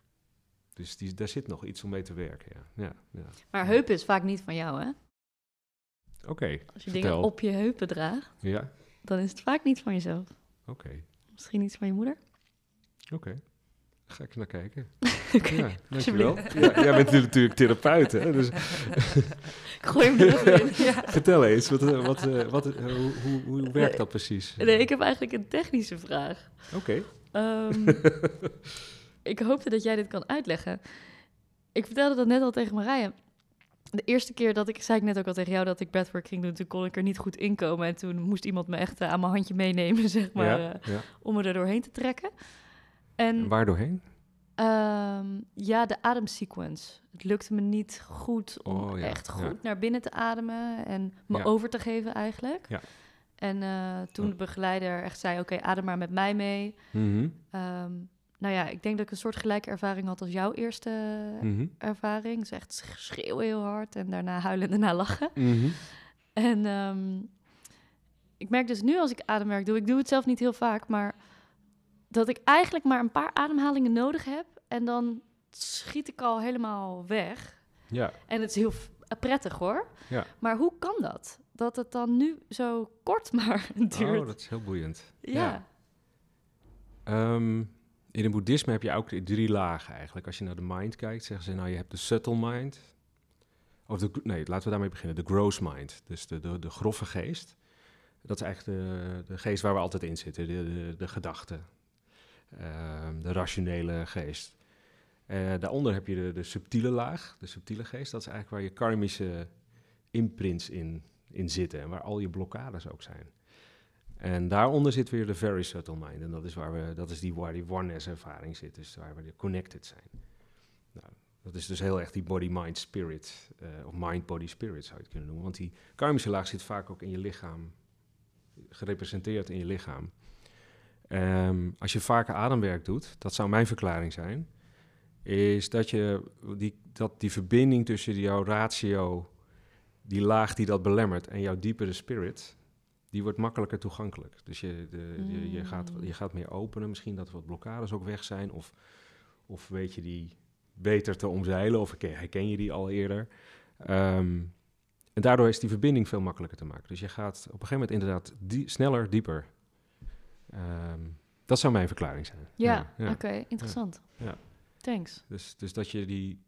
Dus die, daar zit nog iets om mee te werken, ja. ja, ja. Maar heupen is vaak niet van jou, hè? Oké, okay, Als je vertel. dingen op je heupen draagt, Ja, dan is het vaak niet van jezelf. oké, Misschien iets van je moeder? oké. Ga ik naar kijken. Oké, Ja, dankjewel. Ja, jij bent natuurlijk therapeut, hè? Dus Ik gooi hem er even in. Ja. vertel eens, wat, eh, wat, eh, wat, eh, hoe, hoe, hoe werkt dat precies? Nee, ik heb eigenlijk een technische vraag. Oké. Ehm, ik hoopte dat jij dit kan uitleggen. Ik vertelde dat net al tegen Marije. de eerste keer dat ik, zei ik net ook al tegen jou dat ik breathwork ging doen, toen kon ik er niet goed inkomen. En toen moest iemand me echt aan mijn handje meenemen, zeg maar, ja, om me er doorheen te trekken. En En waar doorheen? Ehm, ja, de ademsequence. Het lukte me niet goed om Oh, ja, echt ja. goed naar binnen te ademen en me Ja. over te geven eigenlijk. Ja. En eh, toen de begeleider echt zei, oké, adem maar met mij mee. Mhm, Ehm, nou ja, ik denk dat ik een soort gelijke ervaring had als jouw eerste mhm, ervaring. Dus echt sch- schreeuwen heel hard en daarna huilen en daarna lachen. mhm. En ehm, ik merk dus nu als ik ademwerk doe, ik doe het zelf niet heel vaak, maar dat ik eigenlijk maar een paar ademhalingen nodig heb en dan schiet ik al helemaal weg. Ja, En het is heel prettig hoor. Ja. Maar hoe kan dat? Dat het dan nu zo kort maar duurt. oh, dat is heel boeiend. ja. Ehm, in het boeddhisme heb je ook drie lagen eigenlijk. Als je naar de mind kijkt, zeggen ze nou je hebt de subtle mind. Of de, nee, laten we daarmee beginnen. De gross mind, dus de, de, de grove geest. Dat is eigenlijk de, de geest waar we altijd in zitten, de, de, de gedachte. Ehm, de rationele geest. Eh, daaronder heb je de, subtiele laag, de subtiele geest. Dat is eigenlijk waar je karmische imprints in, in zitten en waar al je blokkades ook zijn. En daaronder zit weer de very subtle mind. En dat is, waar we, dat is die, waar die oneness-ervaring zit. Dus waar we connected zijn. Nou, dat is dus heel erg die body-mind-spirit. eh, of mind-body-spirit zou je het kunnen noemen. Want die karmische laag zit vaak ook in je lichaam. Gerepresenteerd in je lichaam. Ehm, als je vaker ademwerk doet, dat zou mijn verklaring zijn... is dat, je die, dat die verbinding tussen jouw ratio... die laag die dat belemmert en jouw diepere spirit die wordt makkelijker toegankelijk. Dus je, de, je, je, gaat, Mm. je gaat meer openen. Misschien dat er wat blokkades ook weg zijn. Of, of weet je die beter te omzeilen. Of herken, herken je die al eerder. Ehm, en daardoor is die verbinding veel makkelijker te maken. Dus je gaat op een gegeven moment inderdaad die, sneller, dieper. Ehm, dat zou mijn verklaring zijn. Ja, ja. oké, interessant. Ja. Thanks. Dus, dus dat je die,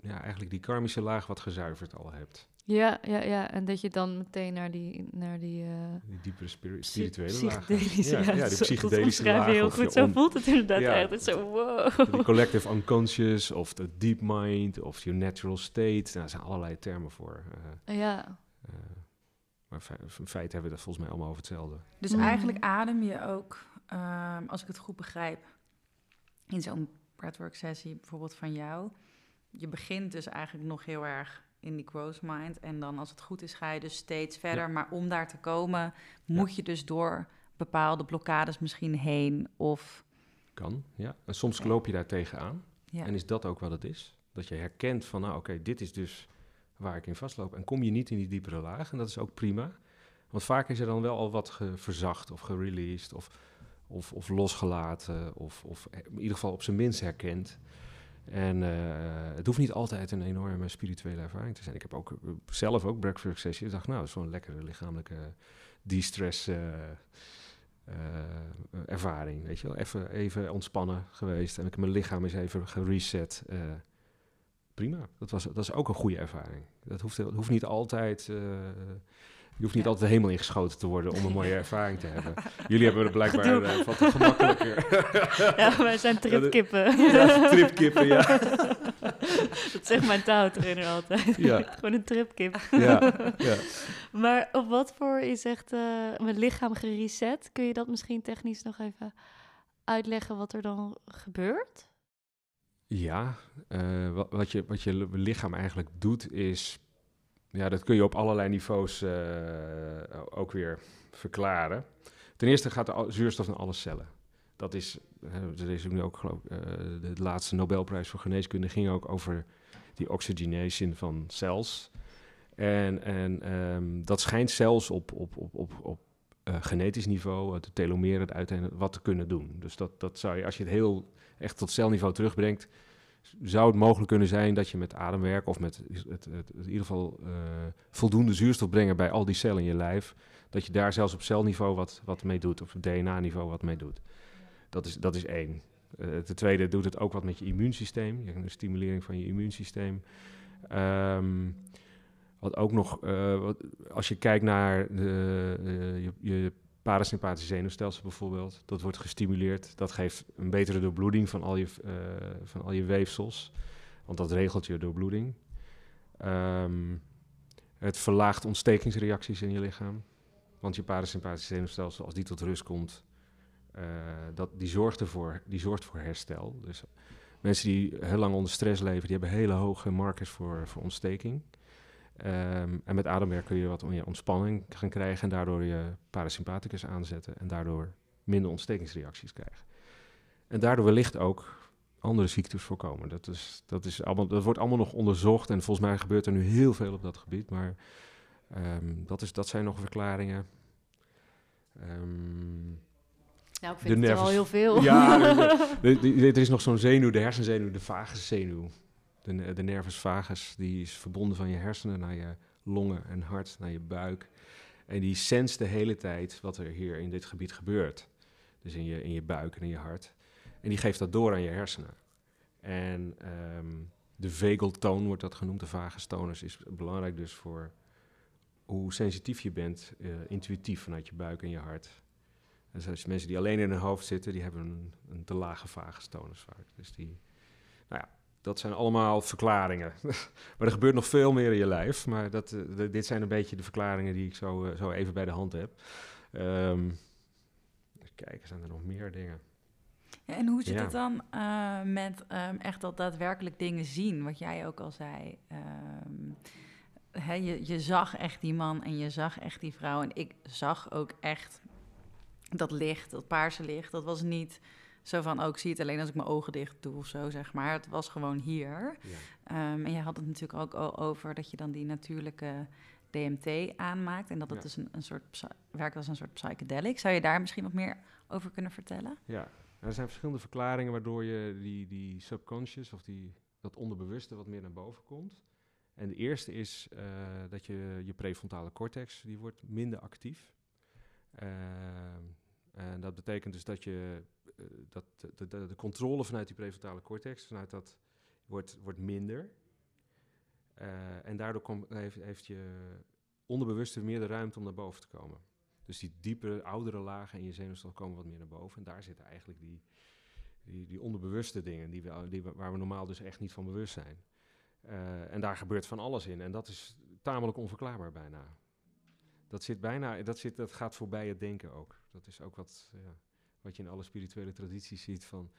ja, eigenlijk die karmische laag wat gezuiverd al hebt. Ja, ja, ja. En dat je dan meteen naar die, naar die eh, Die diepere spiri- spirituele laag. Ja, ja, die zo- dat psychedelische laag. heel goed. Zo voelt het inderdaad Ja, echt. Het is zo, wow. De collective unconscious of de deep mind of your natural state. Nou, daar zijn allerlei termen voor. eh, Ja, eh, maar in feite hebben we dat volgens mij allemaal over hetzelfde. Dus Mm. eigenlijk adem je ook, ehm, als ik het goed begrijp, in zo'n breathwork sessie bijvoorbeeld van jou. Je begint dus eigenlijk nog heel erg in die growth mind. En dan als het goed is ga je dus steeds verder. Maar om daar te komen moet je dus door bepaalde blokkades misschien heen. Of Kan, ja. En soms loop je daar tegenaan. ja. En is dat ook wat het is? Dat je herkent van, nou oké, dit is dus waar ik in vastloop. En kom je niet in die diepere laag. En dat is ook prima. Want vaak is er dan wel al wat verzacht of gereleased of, of, of losgelaten. Of, of in ieder geval op zijn minst herkend. En eh, het hoeft niet altijd een enorme spirituele ervaring te zijn. Ik heb ook eh, zelf ook breakfast sessies. Ik dacht, nou, een lekkere lichamelijke de-stress eh, eh, ervaring. Weet je wel, even, even ontspannen geweest. En ik mijn lichaam eens even gereset. Prima, dat, was, dat is ook een goede ervaring. Dat hoeft, dat hoeft niet altijd... eh, je hoeft niet Ja. altijd de hemel ingeschoten te worden om een mooie ervaring te hebben. Jullie hebben er blijkbaar eh, wat gemakkelijker. ja wij zijn tripkippen. Ja, tripkippen, ja. dat zegt mijn touwtrainer altijd. Ja. Gewoon een tripkip. ja, ja. Maar op wat voor, je zegt, eh, mijn lichaam gereset. Kun je dat misschien technisch nog even uitleggen wat er dan gebeurt? Ja, eh, wat, je, wat je li- lichaam eigenlijk doet is... Ja, dat kun je op allerlei niveaus eh, ook weer verklaren. Ten eerste gaat de zuurstof naar alle cellen. Dat is, er is nu ook geloof ik, eh, de laatste Nobelprijs voor geneeskunde ging ook over die oxygenation van cells. En, en ehm, dat schijnt zelfs op, op, op, op, op eh, genetisch niveau, het telomeren, het uiteindelijk wat te kunnen doen. Dus dat, dat zou je, als je het heel echt tot celniveau terugbrengt, zou het mogelijk kunnen zijn dat je met ademwerk of met het, het, in ieder geval eh, voldoende zuurstof brengen bij al die cellen in je lijf, dat je daar zelfs op celniveau wat, wat mee doet, of op DNA-niveau wat mee doet. Dat is, dat is één. Eh, ten tweede doet het ook wat met je immuunsysteem, een stimulering van je immuunsysteem. Ehm, wat ook nog, eh, als je kijkt naar de, eh, je, je zenuwstelsel bijvoorbeeld, dat wordt gestimuleerd. Dat geeft een betere doorbloeding van al je, eh, van al je weefsels, want dat regelt je doorbloeding. Ehm, het verlaagt ontstekingsreacties in je lichaam. Want je parasympathische zenuwstelsel, als die tot rust komt, uh, dat, die, zorgt ervoor, die zorgt voor herstel. Dus mensen die heel lang onder stress leven, die hebben hele hoge markers voor, voor ontsteking. Ehm, en met ademwerk kun je wat ontspanning gaan krijgen en daardoor je parasympathicus aanzetten en daardoor minder ontstekingsreacties krijgen. En daardoor wellicht ook andere ziektes voorkomen. Dat, is, dat, is allemaal, dat wordt allemaal nog onderzocht en volgens mij gebeurt er nu heel veel op dat gebied, maar um, dat, is, dat zijn nog verklaringen. Um, nou, ik vind het al heel veel. Ja, er is nog zo'n zenuw, de hersenzenuw, de vaguszenuw. De, de nervus vagus, die is verbonden van je hersenen naar je longen en hart, naar je buik. En die senst de hele tijd wat er hier in dit gebied gebeurt. Dus in je, in je buik en in je hart. En die geeft dat door aan je hersenen. En um, de vagal wordt dat genoemd, de vagus tonus, is belangrijk dus voor hoe sensitief je bent, uh, intuïtief vanuit je buik en je hart. Dus als mensen die alleen in hun hoofd zitten, die hebben een, een te lage vagus tonus vaak. Dus die, nou ja, dat zijn allemaal verklaringen. maar er gebeurt nog veel meer in je lijf. Maar dat, uh, dit zijn een beetje de verklaringen die ik zo, uh, zo even bij de hand heb. Um, kijken, zijn er nog meer dingen? Ja, en hoe zit ja. het dan uh, met um, echt dat daadwerkelijk dingen zien? Wat jij ook al zei. Um, hè, je, je zag echt die man en je zag echt die vrouw. En ik zag ook echt dat licht, dat paarse licht. Dat was niet zo van, ook oh, zie het alleen als ik mijn ogen dicht doe of zo, zeg maar. Het was gewoon hier. Ja. Um, en je had het natuurlijk ook al over dat je dan die natuurlijke DMT aanmaakt. En dat het ja. dus een, een soort werkt als een soort psychedelic. Zou je daar misschien wat meer over kunnen vertellen? Ja, er zijn verschillende verklaringen waardoor je die, die subconscious of die, dat onderbewuste wat meer naar boven komt. En de eerste is uh, dat je je prefrontale cortex die wordt minder actief. Uh, en dat betekent dus dat je dat de, controle vanuit die prefrontale cortex, vanuit dat wordt, wordt minder. en daardoor kom, heeft, heeft je onderbewuste meer de ruimte om naar boven te komen. Dus die diepere, oudere lagen in je zenuwstelsel komen wat meer naar boven. En daar zitten eigenlijk die, die, die onderbewuste dingen, die we, die waar we normaal dus echt niet van bewust zijn. Uh, en daar gebeurt van alles in. En dat is tamelijk onverklaarbaar bijna. Dat zit bijna, dat, zit, dat gaat voorbij het denken ook. Dat is ook wat, ja, wat je in alle spirituele tradities ziet van...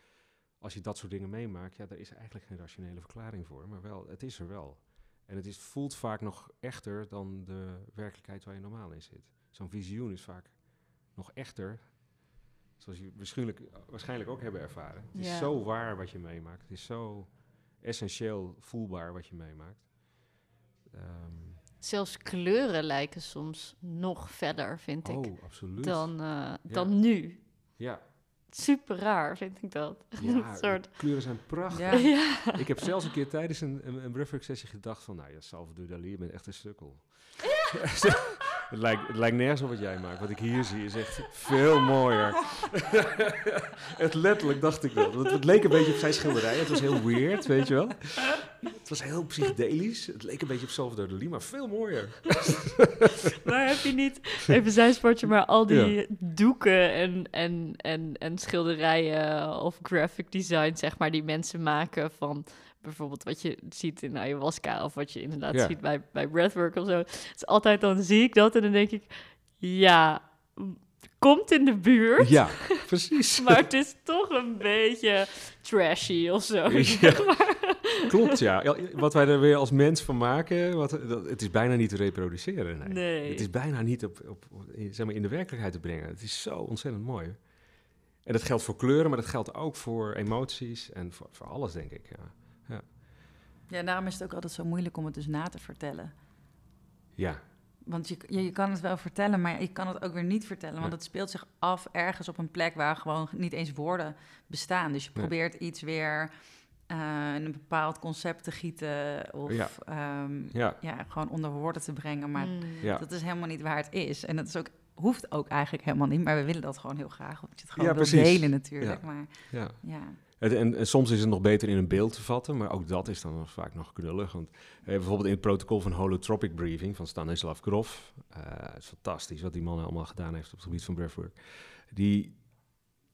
Als je dat soort dingen meemaakt, ja, daar is eigenlijk geen rationele verklaring voor. Maar wel, het is er wel. En het is, voelt vaak nog echter dan de werkelijkheid waar je normaal in zit. Zo'n visioen is vaak nog echter, zoals je waarschijnlijk, waarschijnlijk ook hebben ervaren. Het is zo waar wat je meemaakt. Het is zo essentieel voelbaar wat je meemaakt. Um, Zelfs kleuren lijken soms nog verder, vind ik. Oh, absoluut. Dan, uh, dan ja. nu. Ja. Super raar, vind ik dat. Ja, soort... kleuren zijn prachtig. Ja. Ik heb zelfs een keer tijdens een, een, een breathwork sessie gedacht van... nou ja, Salvador Dali, je bent echt een sukkel. Het lijkt, het lijkt nergens op wat jij maakt. Wat ik hier zie is echt veel mooier. het letterlijk dacht ik wel. Het, het, leek een beetje op zijn schilderij. Het was heel weird, weet je wel. Het was heel psychedelisch. Het leek een beetje op Salvador Dali, maar veel mooier. maar heb je niet, even zijn sportje, maar al die ja. doeken en, en, en, en schilderijen of graphic design, zeg maar, die mensen maken van bijvoorbeeld wat je ziet in ayahuasca of wat je inderdaad ja. ziet bij, bij breathwork of zo. Het is altijd dan zie ik dat en dan denk ik, ja, komt in de buurt. Ja, precies. maar het is toch een beetje trashy of zo. Ja. Klopt, ja. Wat wij er weer als mens van maken, wat, dat, het is bijna niet te reproduceren. Nee. nee. Het is bijna niet op, op, zeg maar in de werkelijkheid te brengen. Het is zo ontzettend mooi. En dat geldt voor kleuren, maar dat geldt ook voor emoties en voor, voor alles, denk ik. Ja. Ja. ja, daarom is het ook altijd zo moeilijk om het dus na te vertellen. Ja. Want je, je, je kan het wel vertellen, maar je kan het ook weer niet vertellen. Want het speelt zich af ergens op een plek waar gewoon niet eens woorden bestaan. Dus je probeert iets weer uh, in een bepaald concept te gieten of ja. Um, ja. ja. gewoon onder woorden te brengen. Maar mm. dat is helemaal niet waar het is. En dat is ook, hoeft ook eigenlijk helemaal niet, maar we willen dat gewoon heel graag. Want je het gewoon wil delen natuurlijk. Maar, ja. ja. En, en, soms is het nog beter in een beeld te vatten, maar ook dat is dan vaak nog knullig. Want eh, bijvoorbeeld in het protocol van Holotropic Briefing van Stanislav Grof, uh, het is fantastisch wat die man allemaal gedaan heeft op het gebied van breathwork. Die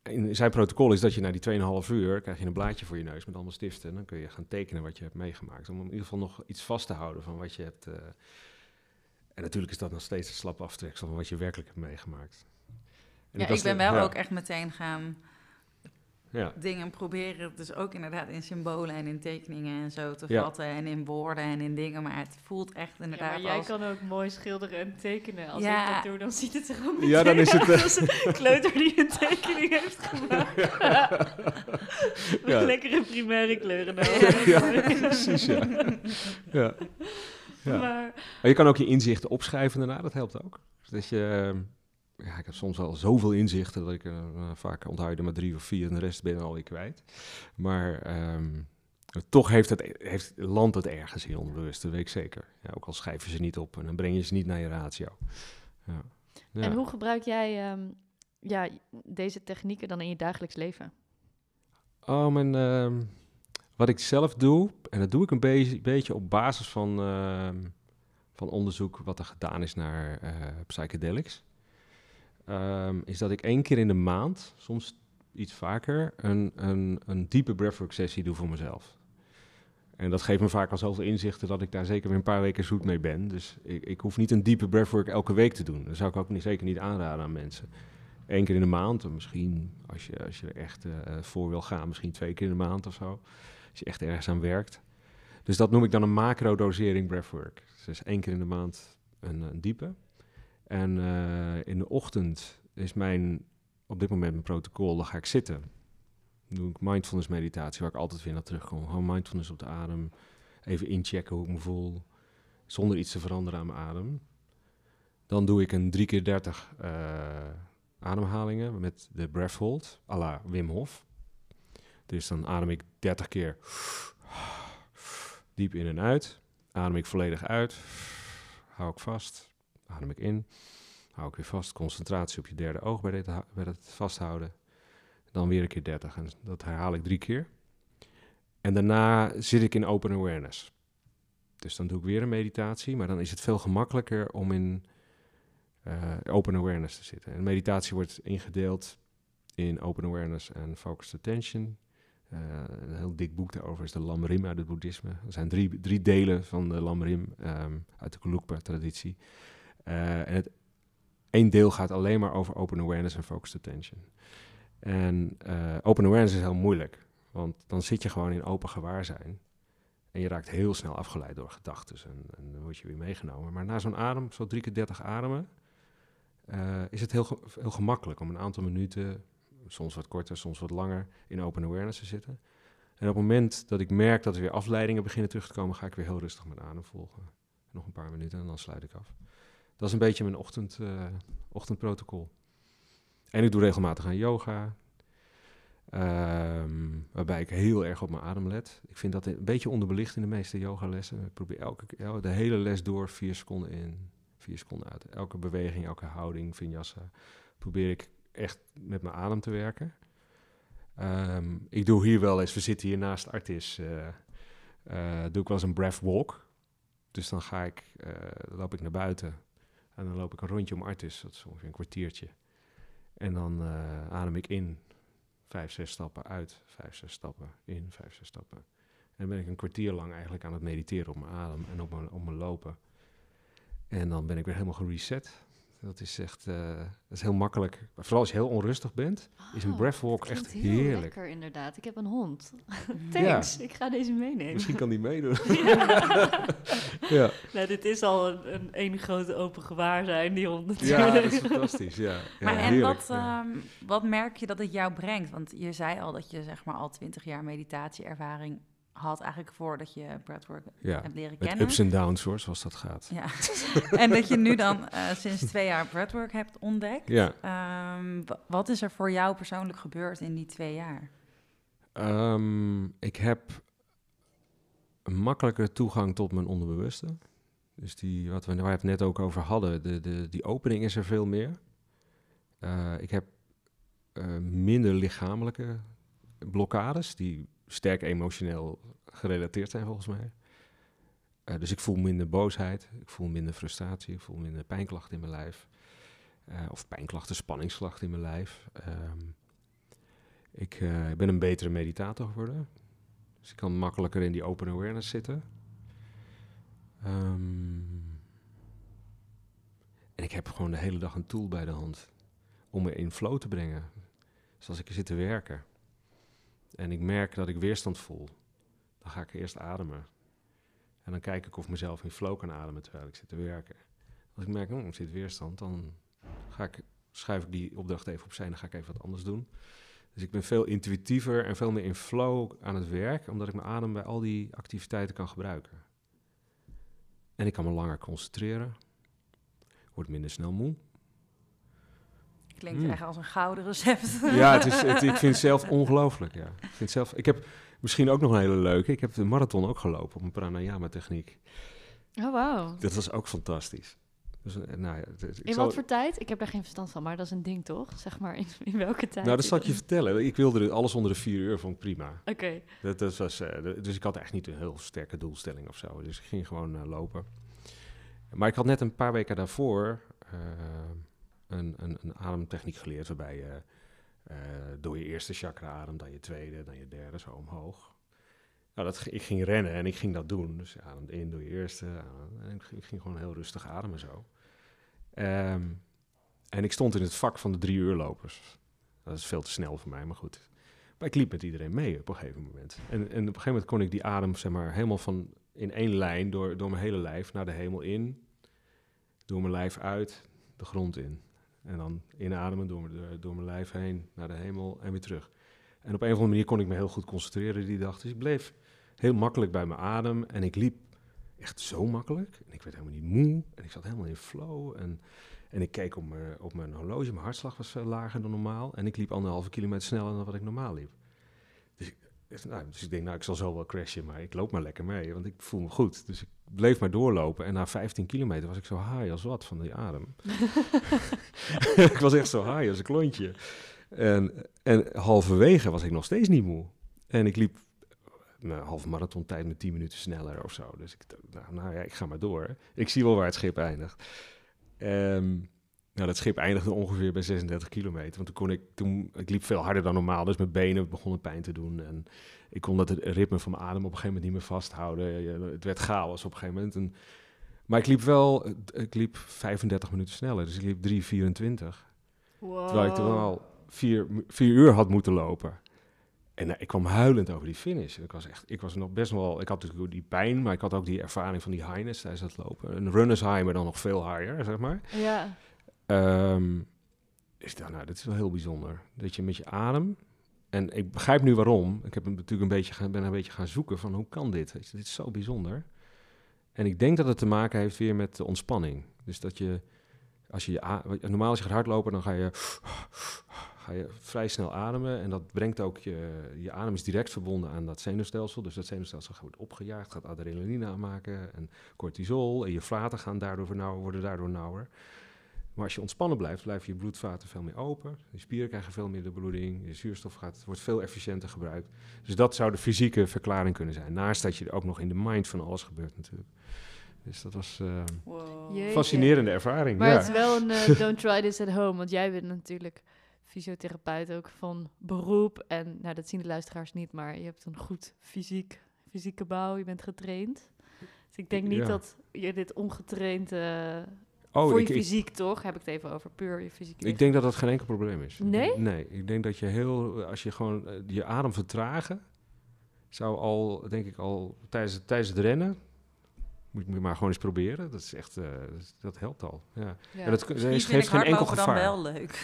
in zijn protocol is dat je na die 2,5 uur krijg je een blaadje voor je neus met allemaal stiften. En dan kun je gaan tekenen wat je hebt meegemaakt. Om in ieder geval nog iets vast te houden van wat je hebt. eh, en natuurlijk is dat nog steeds een slap aftreksel van wat je werkelijk hebt meegemaakt. En Ja, ik ben wel ja, ook echt meteen gaan Ja, dingen proberen. Dus ook inderdaad in symbolen en in tekeningen en zo te Ja. vatten. En in woorden en in dingen. Maar het voelt echt Ja, inderdaad maar jij als... kan ook mooi schilderen en tekenen. Als Ja. ik dat doe, dan ziet het er ook Ja, dan is het, uit eh, als een kleuter die een tekening heeft gemaakt. Met Ja. lekkere primaire kleuren. ja, precies, ja. ja. ja. Maar Maar je kan ook je inzichten opschrijven daarna, dat helpt ook. Dus dat je, ehm, ja, ik heb soms wel zoveel inzichten dat ik er eh, vaak onthoud er maar drie of vier en de rest ben je alweer kwijt. Maar ehm, toch heeft het, heeft, landt het ergens je onbewust, dat weet ik zeker. Ja, ook al schrijf je ze niet op en dan breng je ze niet naar je ratio. Ja. Ja. En hoe gebruik jij ehm, ja, deze technieken dan in je dagelijks leven? Oh, mijn, ehm, wat ik zelf doe, en dat doe ik een beetje, beetje op basis van, van onderzoek wat er gedaan is naar eh, psychedelics, ehm, is dat ik één keer in de maand, soms iets vaker, een, een, een diepe breathwork sessie doe voor mezelf. En dat geeft me vaak al zoveel inzichten dat ik daar zeker weer een paar weken zoet mee ben. Dus ik, ik hoef niet een diepe breathwork elke week te doen. Dat zou ik ook niet, zeker niet aanraden aan mensen. Eén keer in de maand, misschien als je, als je er echt eh, voor wil gaan, misschien twee keer in de maand of zo. Als je echt ergens aan werkt. Dus dat noem ik dan een macro-dosering breathwork. Dus één keer in de maand een, een diepe. En eh, in de ochtend is mijn, op dit moment mijn protocol, dan ga ik zitten. Dan doe ik mindfulness meditatie, waar ik altijd weer naar terugkom. Gewoon mindfulness op de adem. Even inchecken hoe ik me voel. Zonder iets te veranderen aan mijn adem. Dan doe ik een 3 keer 30 eh, ademhalingen met de breath hold, à la Wim Hof. Dus dan adem ik 30 keer diep in en uit. Adem ik volledig uit. Hou ik vast. Adem ik in. Hou ik weer vast. Concentratie op je derde oog bij, dit, bij het vasthouden. Dan weer een keer 30. En dat herhaal ik drie keer. En daarna zit ik in open awareness. Dus dan doe ik weer een meditatie. Maar dan is het veel gemakkelijker om in eh, open awareness te zitten. En meditatie wordt ingedeeld in open awareness en focused attention. Eh, een heel dik boek daarover is de Lamrim uit het boeddhisme. Er zijn drie, drie delen van de Lamrim ehm, uit de Gelugpa-traditie. Eh, en het één deel gaat alleen maar over open awareness en focused attention. En eh, open awareness is heel moeilijk, want dan zit je gewoon in open gewaarzijn. En je raakt heel snel afgeleid door gedachten en, en dan word je weer meegenomen. Maar na zo'n adem, zo drie keer dertig ademen, eh, is het heel, heel gemakkelijk om een aantal minuten, soms wat korter, soms wat langer, in open awareness te zitten. En op het moment dat ik merk dat er weer afleidingen beginnen terug te komen, ga ik weer heel rustig mijn adem volgen. Nog een paar minuten en dan sluit ik af. Dat is een beetje mijn ochtend, eh, ochtendprotocol. En ik doe regelmatig aan yoga. ehm, waarbij ik heel erg op mijn adem let. Ik vind dat een beetje onderbelicht in de meeste yogalessen. Ik probeer elke, el- de hele les door vier seconden in, vier seconden uit. Elke beweging, elke houding, vinyasa, probeer ik echt met mijn adem te werken. Ehm, ik doe hier wel eens, we zitten hier naast Artis, eh, doe ik wel eens een breath walk. Dus dan ga ik, loop ik naar buiten en dan loop ik een rondje om Artis, dat is ongeveer een kwartiertje. En dan eh, adem ik in, vijf, zes stappen uit, vijf, zes stappen in, vijf, zes stappen. En dan ben ik een kwartier lang eigenlijk aan het mediteren op mijn adem en op mijn, op mijn lopen. En dan ben ik weer helemaal gereset. Dat is echt, eh, dat is heel makkelijk. Vooral als je heel onrustig bent, is een Oh, breathwalk echt heel heerlijk. lekker inderdaad. Ik heb een hond. Ja. Thanks, ik ga deze meenemen. Misschien kan die meedoen. Ja. ja. Nou, dit is al een, een één grote open gewaarzijn, die hond ja, natuurlijk. dat is fantastisch. Ja. Ja, Maar en heerlijk, wat, ja. ehm, wat merk je dat het jou brengt? Want je zei al dat je zeg maar al twintig jaar meditatieervaring had eigenlijk voordat je breathwork Ja, hebt leren kennen. ups en downs hoor, zoals dat gaat. Ja. en dat je nu dan eh, sinds twee jaar breathwork hebt ontdekt. Ja. Ehm, wa- wat is er voor jou persoonlijk gebeurd in die twee jaar? Ehm, ik heb een makkelijker toegang tot mijn onderbewuste. Dus die, wat we, waar we het net ook over hadden, de, de, die opening is er veel meer. Eh, ik heb eh, minder lichamelijke blokkades, die sterk emotioneel gerelateerd zijn volgens mij. Eh, dus ik voel minder boosheid, ik voel minder frustratie, ik voel minder pijnklachten in mijn lijf. Eh, of pijnklachten, spanningsklachten in mijn lijf. Ehm, Ik eh, ben een betere meditator geworden. Dus ik kan makkelijker in die open awareness zitten. Ehm, en ik heb gewoon de hele dag een tool bij de hand om me in flow te brengen. Dus als ik zit te werken en ik merk dat ik weerstand voel, dan ga ik eerst ademen. En dan kijk ik of ik mezelf in flow kan ademen terwijl ik zit te werken. Als ik merk, oh, er zit weerstand, dan ga ik, schuif ik die opdracht even opzij en dan ga ik even wat anders doen. Dus ik ben veel intuïtiever en veel meer in flow aan het werk, omdat ik mijn adem bij al die activiteiten kan gebruiken. En ik kan me langer concentreren, word minder snel moe. Klinkt Mm. echt als een gouden recept. Ja, het is, het, ik vind het zelf ongelooflijk. Ja. Ik, vind zelf, ik heb misschien ook nog een hele leuke. Ik heb de marathon ook gelopen op een pranayama techniek. Oh, wauw. Dat was ook fantastisch. Dus, eh, nou ja, het- In zal- wat voor tijd? Ik heb daar geen verstand van, maar dat is een ding toch? Zeg maar, in, in welke tijd? nou, dat zal ik je vertellen. Ik wilde er alles onder de vier uur, vond ik prima. Oké. Dat, dat was, eh, dus ik had echt niet een heel sterke doelstelling of zo. Dus ik ging gewoon eh, lopen. Maar ik had net een paar weken daarvoor een, een, ademtechniek geleerd... waarbij je eh, door je eerste chakra ademt, dan je tweede, dan je derde, zo omhoog. Nou, dat, ik ging rennen en ik ging dat doen. Dus je in door je eerste. adem- en ik ging, gewoon heel rustig ademen zo. Ehm, en ik stond in het vak van de drie uurlopers. Dat is veel te snel voor mij, maar goed. Maar ik liep met iedereen mee op een gegeven moment. En, en op een gegeven moment kon ik die adem zeg maar, helemaal van in één lijn door, door mijn hele lijf naar de hemel in. Door mijn lijf uit, de grond in. En dan inademen door, mijn- door mijn lijf heen naar de hemel en weer terug. En op een of andere manier kon ik me heel goed concentreren die dag. Dus ik bleef heel makkelijk bij mijn adem. En ik liep echt zo makkelijk. En ik werd helemaal niet moe. En ik zat helemaal in flow. En, en ik keek op mijn, op mijn horloge. Mijn hartslag was veel lager dan normaal. En ik liep anderhalve kilometer sneller dan wat ik normaal liep. Dus ik, nou, dus denk, nou, ik zal zo wel crashen. Maar ik loop maar lekker mee, want ik voel me goed. Dus ik bleef maar doorlopen. En na 15 kilometer was ik zo high als wat van die adem. ik was echt zo high als een klontje. En, en halverwege was ik nog steeds niet moe. En ik liep een halve marathon tijd met 10 minuten sneller of zo. Dus ik dacht, nou, nou ja, ik ga maar door. Ik zie wel waar het schip eindigt. Ehm, nou, dat schip eindigde ongeveer bij 36 kilometer. Want toen kon ik, toen, ik liep veel harder dan normaal. Dus mijn benen begonnen pijn te doen. En ik kon dat ritme van mijn adem op een gegeven moment niet meer vasthouden. Het werd chaos op een gegeven moment. En, maar ik liep wel, ik liep 35 minuten sneller. Dus ik liep 3,24. Wow. Terwijl ik toen al vier, vier uur had moeten lopen. En eh, ik kwam huilend over die finish. Ik was echt, ik was nog best wel, ik had natuurlijk die pijn, maar ik had ook die ervaring van die highness tijdens het lopen. Een runners high, maar dan nog veel higher, zeg maar. Ja. Ehm is dat, nou, dat is wel heel bijzonder. Dat je met je adem, en ik begrijp nu waarom. Ik heb natuurlijk een beetje ben een beetje gaan zoeken van hoe kan dit? Dit is zo bijzonder. En ik denk dat het te maken heeft weer met de ontspanning. Dus dat je, als je, normaal als je gaat hardlopen, dan ga je, ga je vrij snel ademen. En dat brengt ook je, je adem is direct verbonden aan dat zenuwstelsel. Dus dat zenuwstelsel wordt opgejaagd, gaat adrenaline aanmaken en cortisol. En je vaten gaan daardoor worden daardoor nauwer. Maar als je ontspannen blijft, blijven je bloedvaten veel meer open. Je spieren krijgen veel meer de bloeding. Je zuurstof gaat, wordt veel efficiënter gebruikt. Dus dat zou de fysieke verklaring kunnen zijn. Naast dat je er ook nog in de mind van alles gebeurt natuurlijk. Dus dat was eh, Wow. Jeetje. fascinerende ervaring. Maar ja. het is wel een eh, don't try this at home, want jij bent natuurlijk fysiotherapeut ook van beroep. En nou, dat zien de luisteraars niet, maar je hebt een goed fysiek, fysieke bouw, je bent getraind. Dus ik denk niet Ja. dat je dit ongetraind, eh, oh, voor ik, je ik, fysiek toch, heb ik het even over, puur je fysiek. ik denk dat dat geen enkel probleem is. Nee? Nee, ik denk dat je heel, als je gewoon eh, je adem vertragen, zou al, denk ik al, tijdens, tijdens het rennen, moet je maar gewoon eens proberen. Dat is echt, eh, dat, helpt al. Ja. Ja. En dat er Misschien is, geeft geen enkel hardlopen dan gevaar. wel leuk.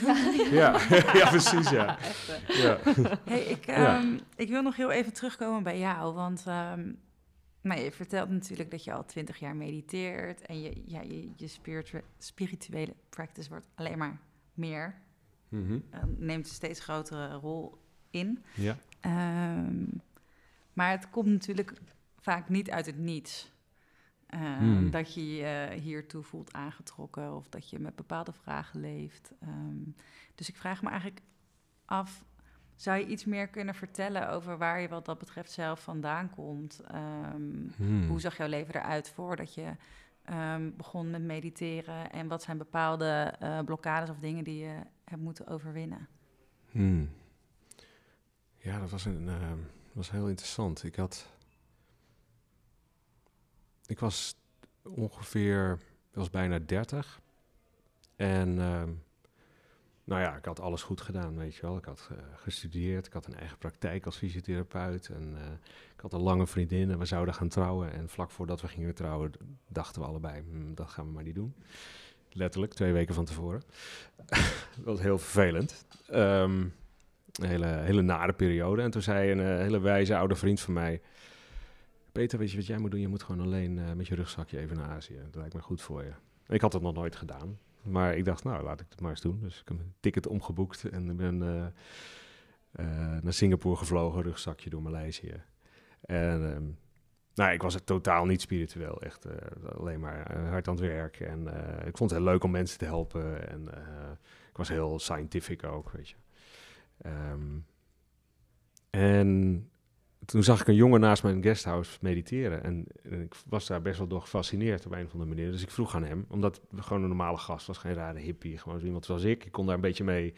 Ja, ja, precies, ja. echt, ja. Hey, ik, Ja. ehm, ik wil nog heel even terugkomen bij jou, want ehm, nou, je vertelt natuurlijk dat je al twintig jaar mediteert en je, ja, je, je spiritu- spirituele practice wordt alleen maar meer, eh, neemt een steeds grotere rol in. ja. Ehm, maar het komt natuurlijk vaak niet uit het niets. Ehm, Hmm. Dat je je hiertoe voelt aangetrokken of dat je met bepaalde vragen leeft. Ehm, dus ik vraag me eigenlijk af, zou je iets meer kunnen vertellen over waar je wat dat betreft zelf vandaan komt? Ehm, Hmm. Hoe zag jouw leven eruit voordat je ehm, begon met mediteren? En wat zijn bepaalde eh, blokkades of dingen die je hebt moeten overwinnen? Hmm. Ja, dat was, een, uh, was heel interessant. Ik had... Ik was ongeveer... Ik was bijna 30. En... Uh, nou ja, ik had alles goed gedaan, weet je wel. Ik had uh, gestudeerd, ik had een eigen praktijk als fysiotherapeut. En uh, ik had een lange vriendin en we zouden gaan trouwen. En vlak voordat we gingen trouwen, dachten we allebei, hm, dat gaan we maar niet doen. Letterlijk, twee weken van tevoren. dat was heel vervelend. Um, een hele, hele nare periode. En toen zei een uh, hele wijze oude vriend van mij... Peter, weet je wat jij moet doen? Je moet gewoon alleen met je rugzakje even naar Azië. Dat lijkt me goed voor je. Ik had het nog nooit gedaan. Maar ik dacht, nou, laat ik het maar eens doen. Dus ik heb een ticket omgeboekt en ben uh, naar Singapore gevlogen. Rugzakje door Maleisië. En... Um, nou, ik was het totaal niet spiritueel. Echt alleen maar hard aan het werk. En ik vond het heel leuk om mensen te helpen. En ik was heel scientific ook, weet je. Um, en toen zag ik een jongen naast mijn guesthouse mediteren. En, ik was daar best wel door gefascineerd op een of andere manier. Dus ik vroeg aan hem, omdat gewoon een normale gast was, geen rare hippie, gewoon iemand zoals ik. Ik kon daar een beetje mee,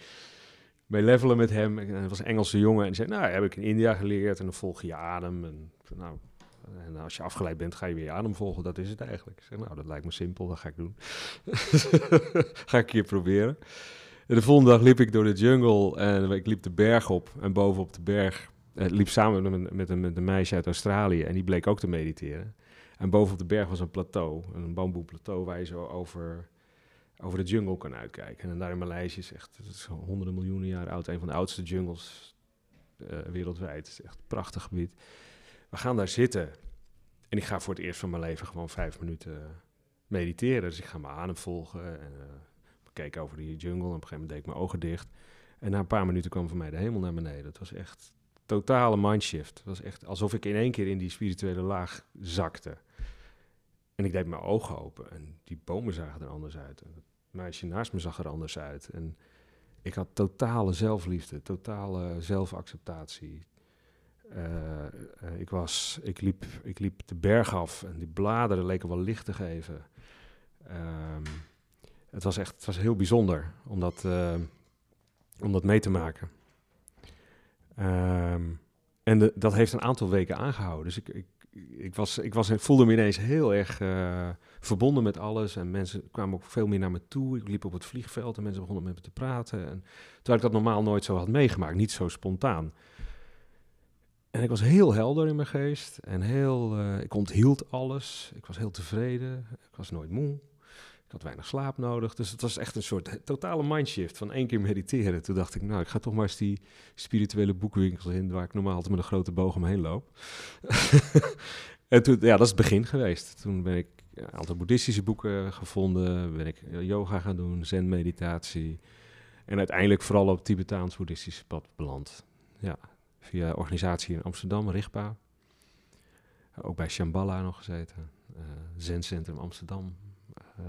mee levelen met hem. En was een Engelse jongen en die zei, nou, heb ik in India geleerd en dan volg je adem. En, nou, en als je afgeleid bent, ga je weer je adem volgen. Dat is het eigenlijk. Ik zei, nou, dat lijkt me simpel, dat ga ik doen. ga ik keer proberen. En de volgende dag liep ik door de jungle en ik liep de berg op. En bovenop de berg uh, liep samen met, een, met een meisje uit Australië en die bleek ook te mediteren. En bovenop de berg was een plateau, een bamboeplateau waar je zo over, over de jungle kan uitkijken. En daar in Maleisië is echt het is honderden miljoenen jaar oud, een van de oudste jungles uh, wereldwijd. Het is echt een prachtig gebied. We gaan daar zitten en ik ga voor het eerst van mijn leven gewoon vijf minuten mediteren. Dus ik ga mijn adem volgen en uh, keek over die jungle. En op een gegeven moment deed ik mijn ogen dicht. En na een paar minuten kwam voor mij de hemel naar beneden. Het was echt totale mindshift. Het was echt alsof ik in één keer in die spirituele laag zakte. En ik deed mijn ogen open en die bomen zagen er anders uit. En het meisje naast me zag er anders uit. En ik had totale zelfliefde, totale zelfacceptatie. Uh, uh, ik, was, ik, liep, ik liep de berg af en die bladeren leken wel licht te geven. Um, het was echt het was heel bijzonder om dat, uh, om dat mee te maken. Um, en dat heeft een aantal weken aangehouden. Dus ik, ik, ik, was, ik, was, voelde me ineens heel erg uh, verbonden met alles. En mensen kwamen ook veel meer naar me toe. Ik liep op het vliegveld en mensen begonnen met me te praten. En, terwijl ik dat normaal nooit zo had meegemaakt, niet zo spontaan. En ik was heel helder in mijn geest en heel, uh, ik onthield alles. Ik was heel tevreden. Ik was nooit moe. Ik had weinig slaap nodig. Dus het was echt een soort totale mindshift van één keer mediteren. Toen dacht ik, nou, ik ga toch maar eens die spirituele boekwinkels in... waar ik normaal altijd met een grote boog omheen loop. en toen, ja, dat is het begin geweest. Toen ben ik een aantal boeddhistische boeken gevonden. Ben ik yoga gaan doen, zen-meditatie. En uiteindelijk vooral op het Tibetaans-boeddhistische pad beland. Ja, via organisatie in Amsterdam, Rigpa. Ook bij Shambhala nog gezeten. Uh, Zen Centrum Amsterdam uh,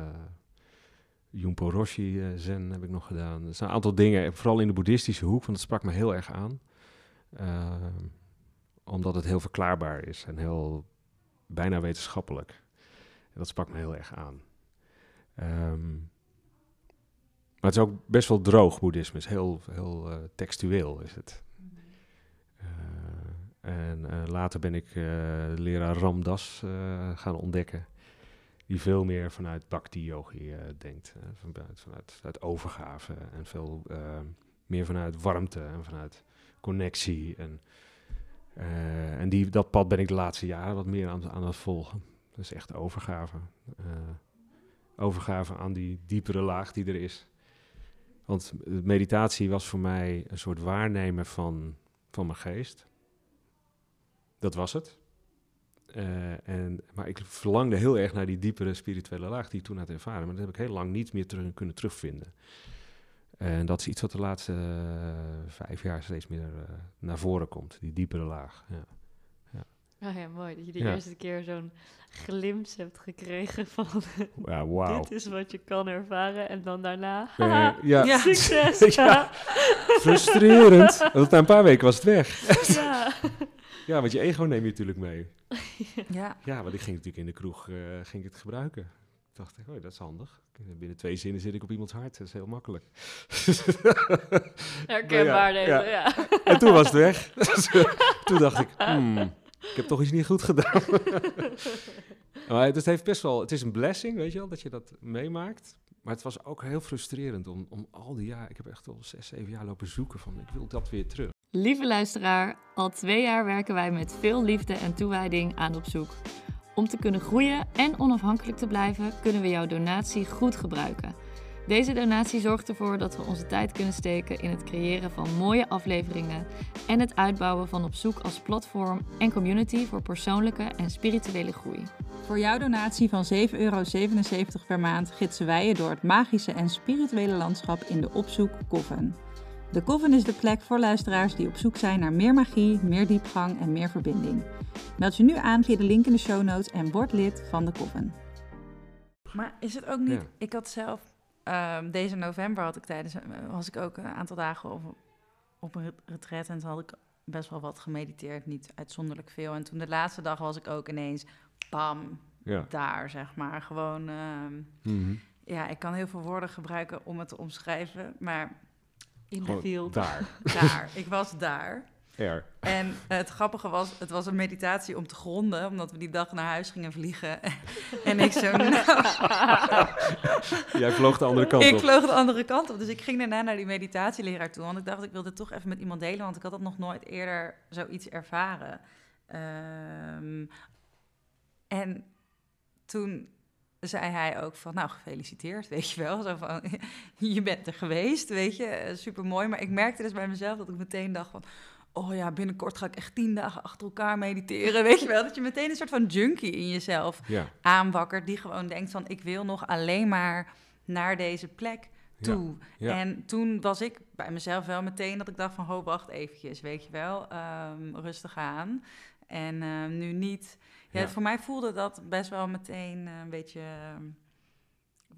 Jumpo Roshi uh, Zen heb ik nog gedaan. Er zijn een aantal dingen, vooral in de boeddhistische hoek, want dat sprak me heel erg aan. Uh, omdat het heel verklaarbaar is en heel bijna wetenschappelijk. En dat sprak me heel erg aan. Um, maar het is ook best wel droog, boeddhisme. Is heel, heel uh, textueel, is het. En later ben ik leraar Ramdas gaan ontdekken die veel meer vanuit bhakti-yogi uh, denkt. Vanuit, vanuit, overgave en veel uh, meer vanuit warmte en vanuit connectie. En, en die, dat pad ben ik de laatste jaren wat meer aan, aan het volgen. Dus echt overgave. overgave aan die diepere laag die er is. Want meditatie was voor mij een soort waarnemen van, van mijn geest. Dat was het. Uh, en, maar ik verlangde heel erg naar die diepere spirituele laag die ik toen had ervaren. Maar dat heb ik heel lang niet meer terug, kunnen terugvinden. En dat is iets wat de laatste uh, vijf jaar steeds meer uh, naar voren komt. Die diepere laag. Ja. Ja. Oh ja, mooi dat je de ja. eerste keer zo'n glimp hebt gekregen van ja, wow. dit is wat je kan ervaren en dan daarna ja, ja. succes. ja. Frustrerend. Want na een paar weken was het weg. ja. Ja, want je ego neem je natuurlijk mee. ja. Ja, want ik ging natuurlijk in de kroeg uh, ging ik het gebruiken. dacht ik, oh, dat is handig. Binnen twee zinnen zit ik op iemands hart. Dat is heel makkelijk. Herkenbaar ja. ja. en toen was het weg. toen dacht ik, hmm, ik heb toch iets niet goed gedaan. maar het heeft best wel, het is een blessing, weet je wel, dat je dat meemaakt. Maar het was ook heel frustrerend om, om al die jaar, ik heb echt al zes, zeven jaar lopen zoeken van, ik wil dat weer terug. Lieve luisteraar, al twee jaar werken wij met veel liefde en toewijding aan op zoek. Om te kunnen groeien en onafhankelijk te blijven, kunnen we jouw donatie goed gebruiken. Deze donatie zorgt ervoor dat we onze tijd kunnen steken in het creëren van mooie afleveringen en het uitbouwen van op zoek als platform en community voor persoonlijke en spirituele groei. Voor jouw donatie van 7,77 euro per maand gidsen wij je door het magische en spirituele landschap in de Opzoek Coven. De Coven is de plek voor luisteraars die op zoek zijn naar meer magie, meer diepgang en meer verbinding. Meld je nu aan via de link in de show notes en word lid van de Coven. Maar is het ook niet... Ja. Ik had zelf... ehm, deze november had ik tijdens... eh, was ik ook een aantal dagen op, op een ret- retreat en toen had ik best wel wat gemediteerd. Niet uitzonderlijk veel. En toen de laatste dag was ik ook ineens... Bam, Ja. daar, zeg maar. Gewoon, ehm, Mhm. ja, ik kan heel veel woorden gebruiken om het te omschrijven, maar In de field. daar, daar, ik was daar. er. En het grappige was, het was een meditatie om te gronden, omdat we die dag naar huis gingen vliegen. en ik zo, nou, Jij vloog de andere kant ik op. vloog de andere kant op. Dus ik ging daarna naar die meditatieleraar toe, want ik dacht, ik wilde het toch even met iemand delen, want ik had dat nog nooit eerder zoiets ervaren. Ehm, en toen zei hij ook van, nou, gefeliciteerd, weet je wel. Zo van, je bent er geweest, weet je, super mooi. Maar ik merkte dus bij mezelf dat ik meteen dacht van, oh ja, binnenkort ga ik echt tien dagen achter elkaar mediteren, weet je wel. Dat je meteen een soort van junkie in jezelf Ja, aanwakkert, die gewoon denkt van, ik wil nog alleen maar naar deze plek toe. ja. En toen was ik bij mezelf wel meteen dat ik dacht van, ho, wacht eventjes, weet je wel, ehm, rustig aan. En ehm, nu niet. Ja, Ja. Voor mij voelde dat best wel meteen eh, een beetje. ehm,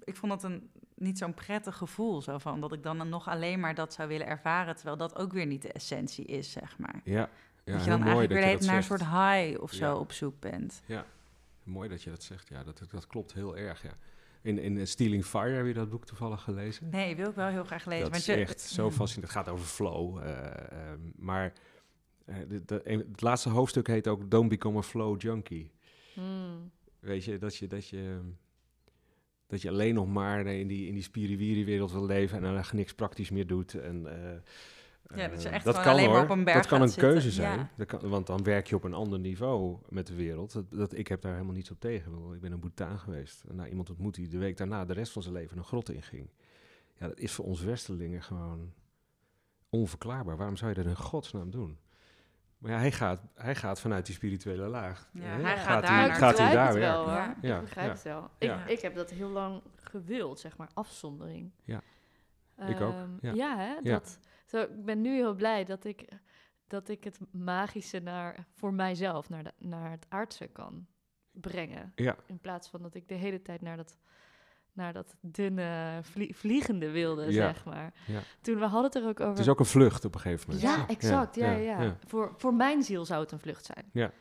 ik vond het een niet zo'n prettig gevoel, zo van dat ik dan nog alleen maar dat zou willen ervaren, terwijl dat ook weer niet de essentie is, zeg maar. ja. ja dat je dan eigenlijk weer dat je dat naar een soort high of zo Ja. op zoek bent. Mooi dat je dat zegt. Ja, dat, dat klopt heel erg. Ja. In, in Stealing Fire heb je dat boek toevallig gelezen? Nee, wil ik wel heel graag lezen. dat want is je, echt zo fascinerend. Het gaat over flow. eh, ehm, maar eh, de, de- een- het laatste hoofdstuk heet ook Don't Become a Flow Junkie. Hmm. Weet je, dat je, dat je, dat je alleen nog maar in die, in die spiriwiri-wereld wil leven en dan niks praktisch meer doet. En, eh, Ja, dat je eh, echt dat gewoon kan alleen maar hoor. op een berg Dat kan een zitten. keuze zijn. Ja. Dat kan, want dan werk je op een ander niveau met de wereld. Dat, dat, ik heb daar helemaal niets op tegen. Ik ben in Bhutan geweest. En nou, iemand ontmoet die de week daarna de rest van zijn leven een grot inging. Ja, dat is voor ons Westerlingen gewoon onverklaarbaar. Waarom zou je dat in godsnaam doen? Maar ja, hij gaat, hij gaat vanuit die spirituele laag. Ja, hij gaat hij, daar gaat hij begrijp daar het werken. wel, hoor. Ja. Ja, ik begrijp ja. het wel. Ja. Ik, ik heb dat heel lang gewild, zeg maar, afzondering. Ja. Ik ook, Ehm, ja. ja, hè? Ja. Dat, zo, ik ben nu heel blij dat ik, dat ik het magische naar, voor mijzelf, naar, de, naar het aardse kan brengen. Ja. In plaats van dat ik de hele tijd naar dat, naar dat dunne, vlie- vliegende wilde, Ja. zeg maar. Ja. Toen we hadden het er ook over... Het is ook een vlucht op een gegeven moment. Ja, exact. Ja, ja, ja, ja. Voor, voor mijn ziel zou het een vlucht zijn. Ja.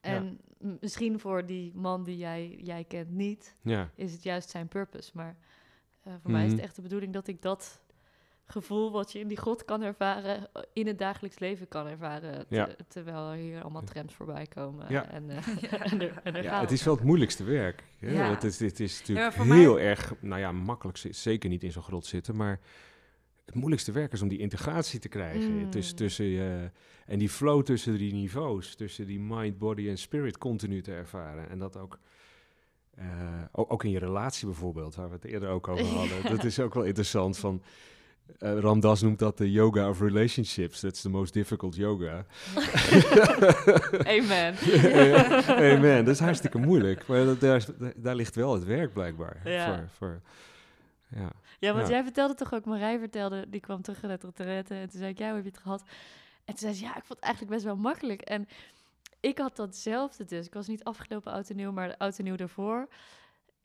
En misschien voor die man die jij, jij kent niet, Ja. is het juist zijn purpose. Maar eh, voor mij is het Mhm. echt de bedoeling dat ik dat gevoel wat je in die God kan ervaren, eh, in het dagelijks leven kan ervaren. te- Ja. terwijl er hier allemaal trams voorbij komen. Ja. En, eh, en er, en er Ja, het is wel het moeilijkste werk. hè. Ja. Het is, dit is natuurlijk heel erg, nou ja, makkelijk, zeker niet in zo'n grot zitten, maar het moeilijkste werk is om die integratie te krijgen. Mm. Tussen, tussen je, en die flow tussen die niveaus, tussen die mind, body en spirit continu te ervaren. En dat ook, eh, ook, ook in je relatie bijvoorbeeld, waar we het eerder ook over hadden. Dat is ook wel interessant van... eh, Ramdas noemt dat de yoga of relationships. That's the most difficult yoga. Amen. Amen. Dat is hartstikke moeilijk. Maar dat, daar, daar ligt wel het werk blijkbaar. Ja. Voor, voor, ja. Ja, want Ja. jij vertelde toch ook, Marij vertelde, die kwam terug uit retraite. En toen zei ik, ja, hoe heb je het gehad? En toen zei ze, ja, ik vond het eigenlijk best wel makkelijk. En ik had datzelfde dus. Ik was niet afgelopen oud en nieuw, maar oud en nieuw daarvoor.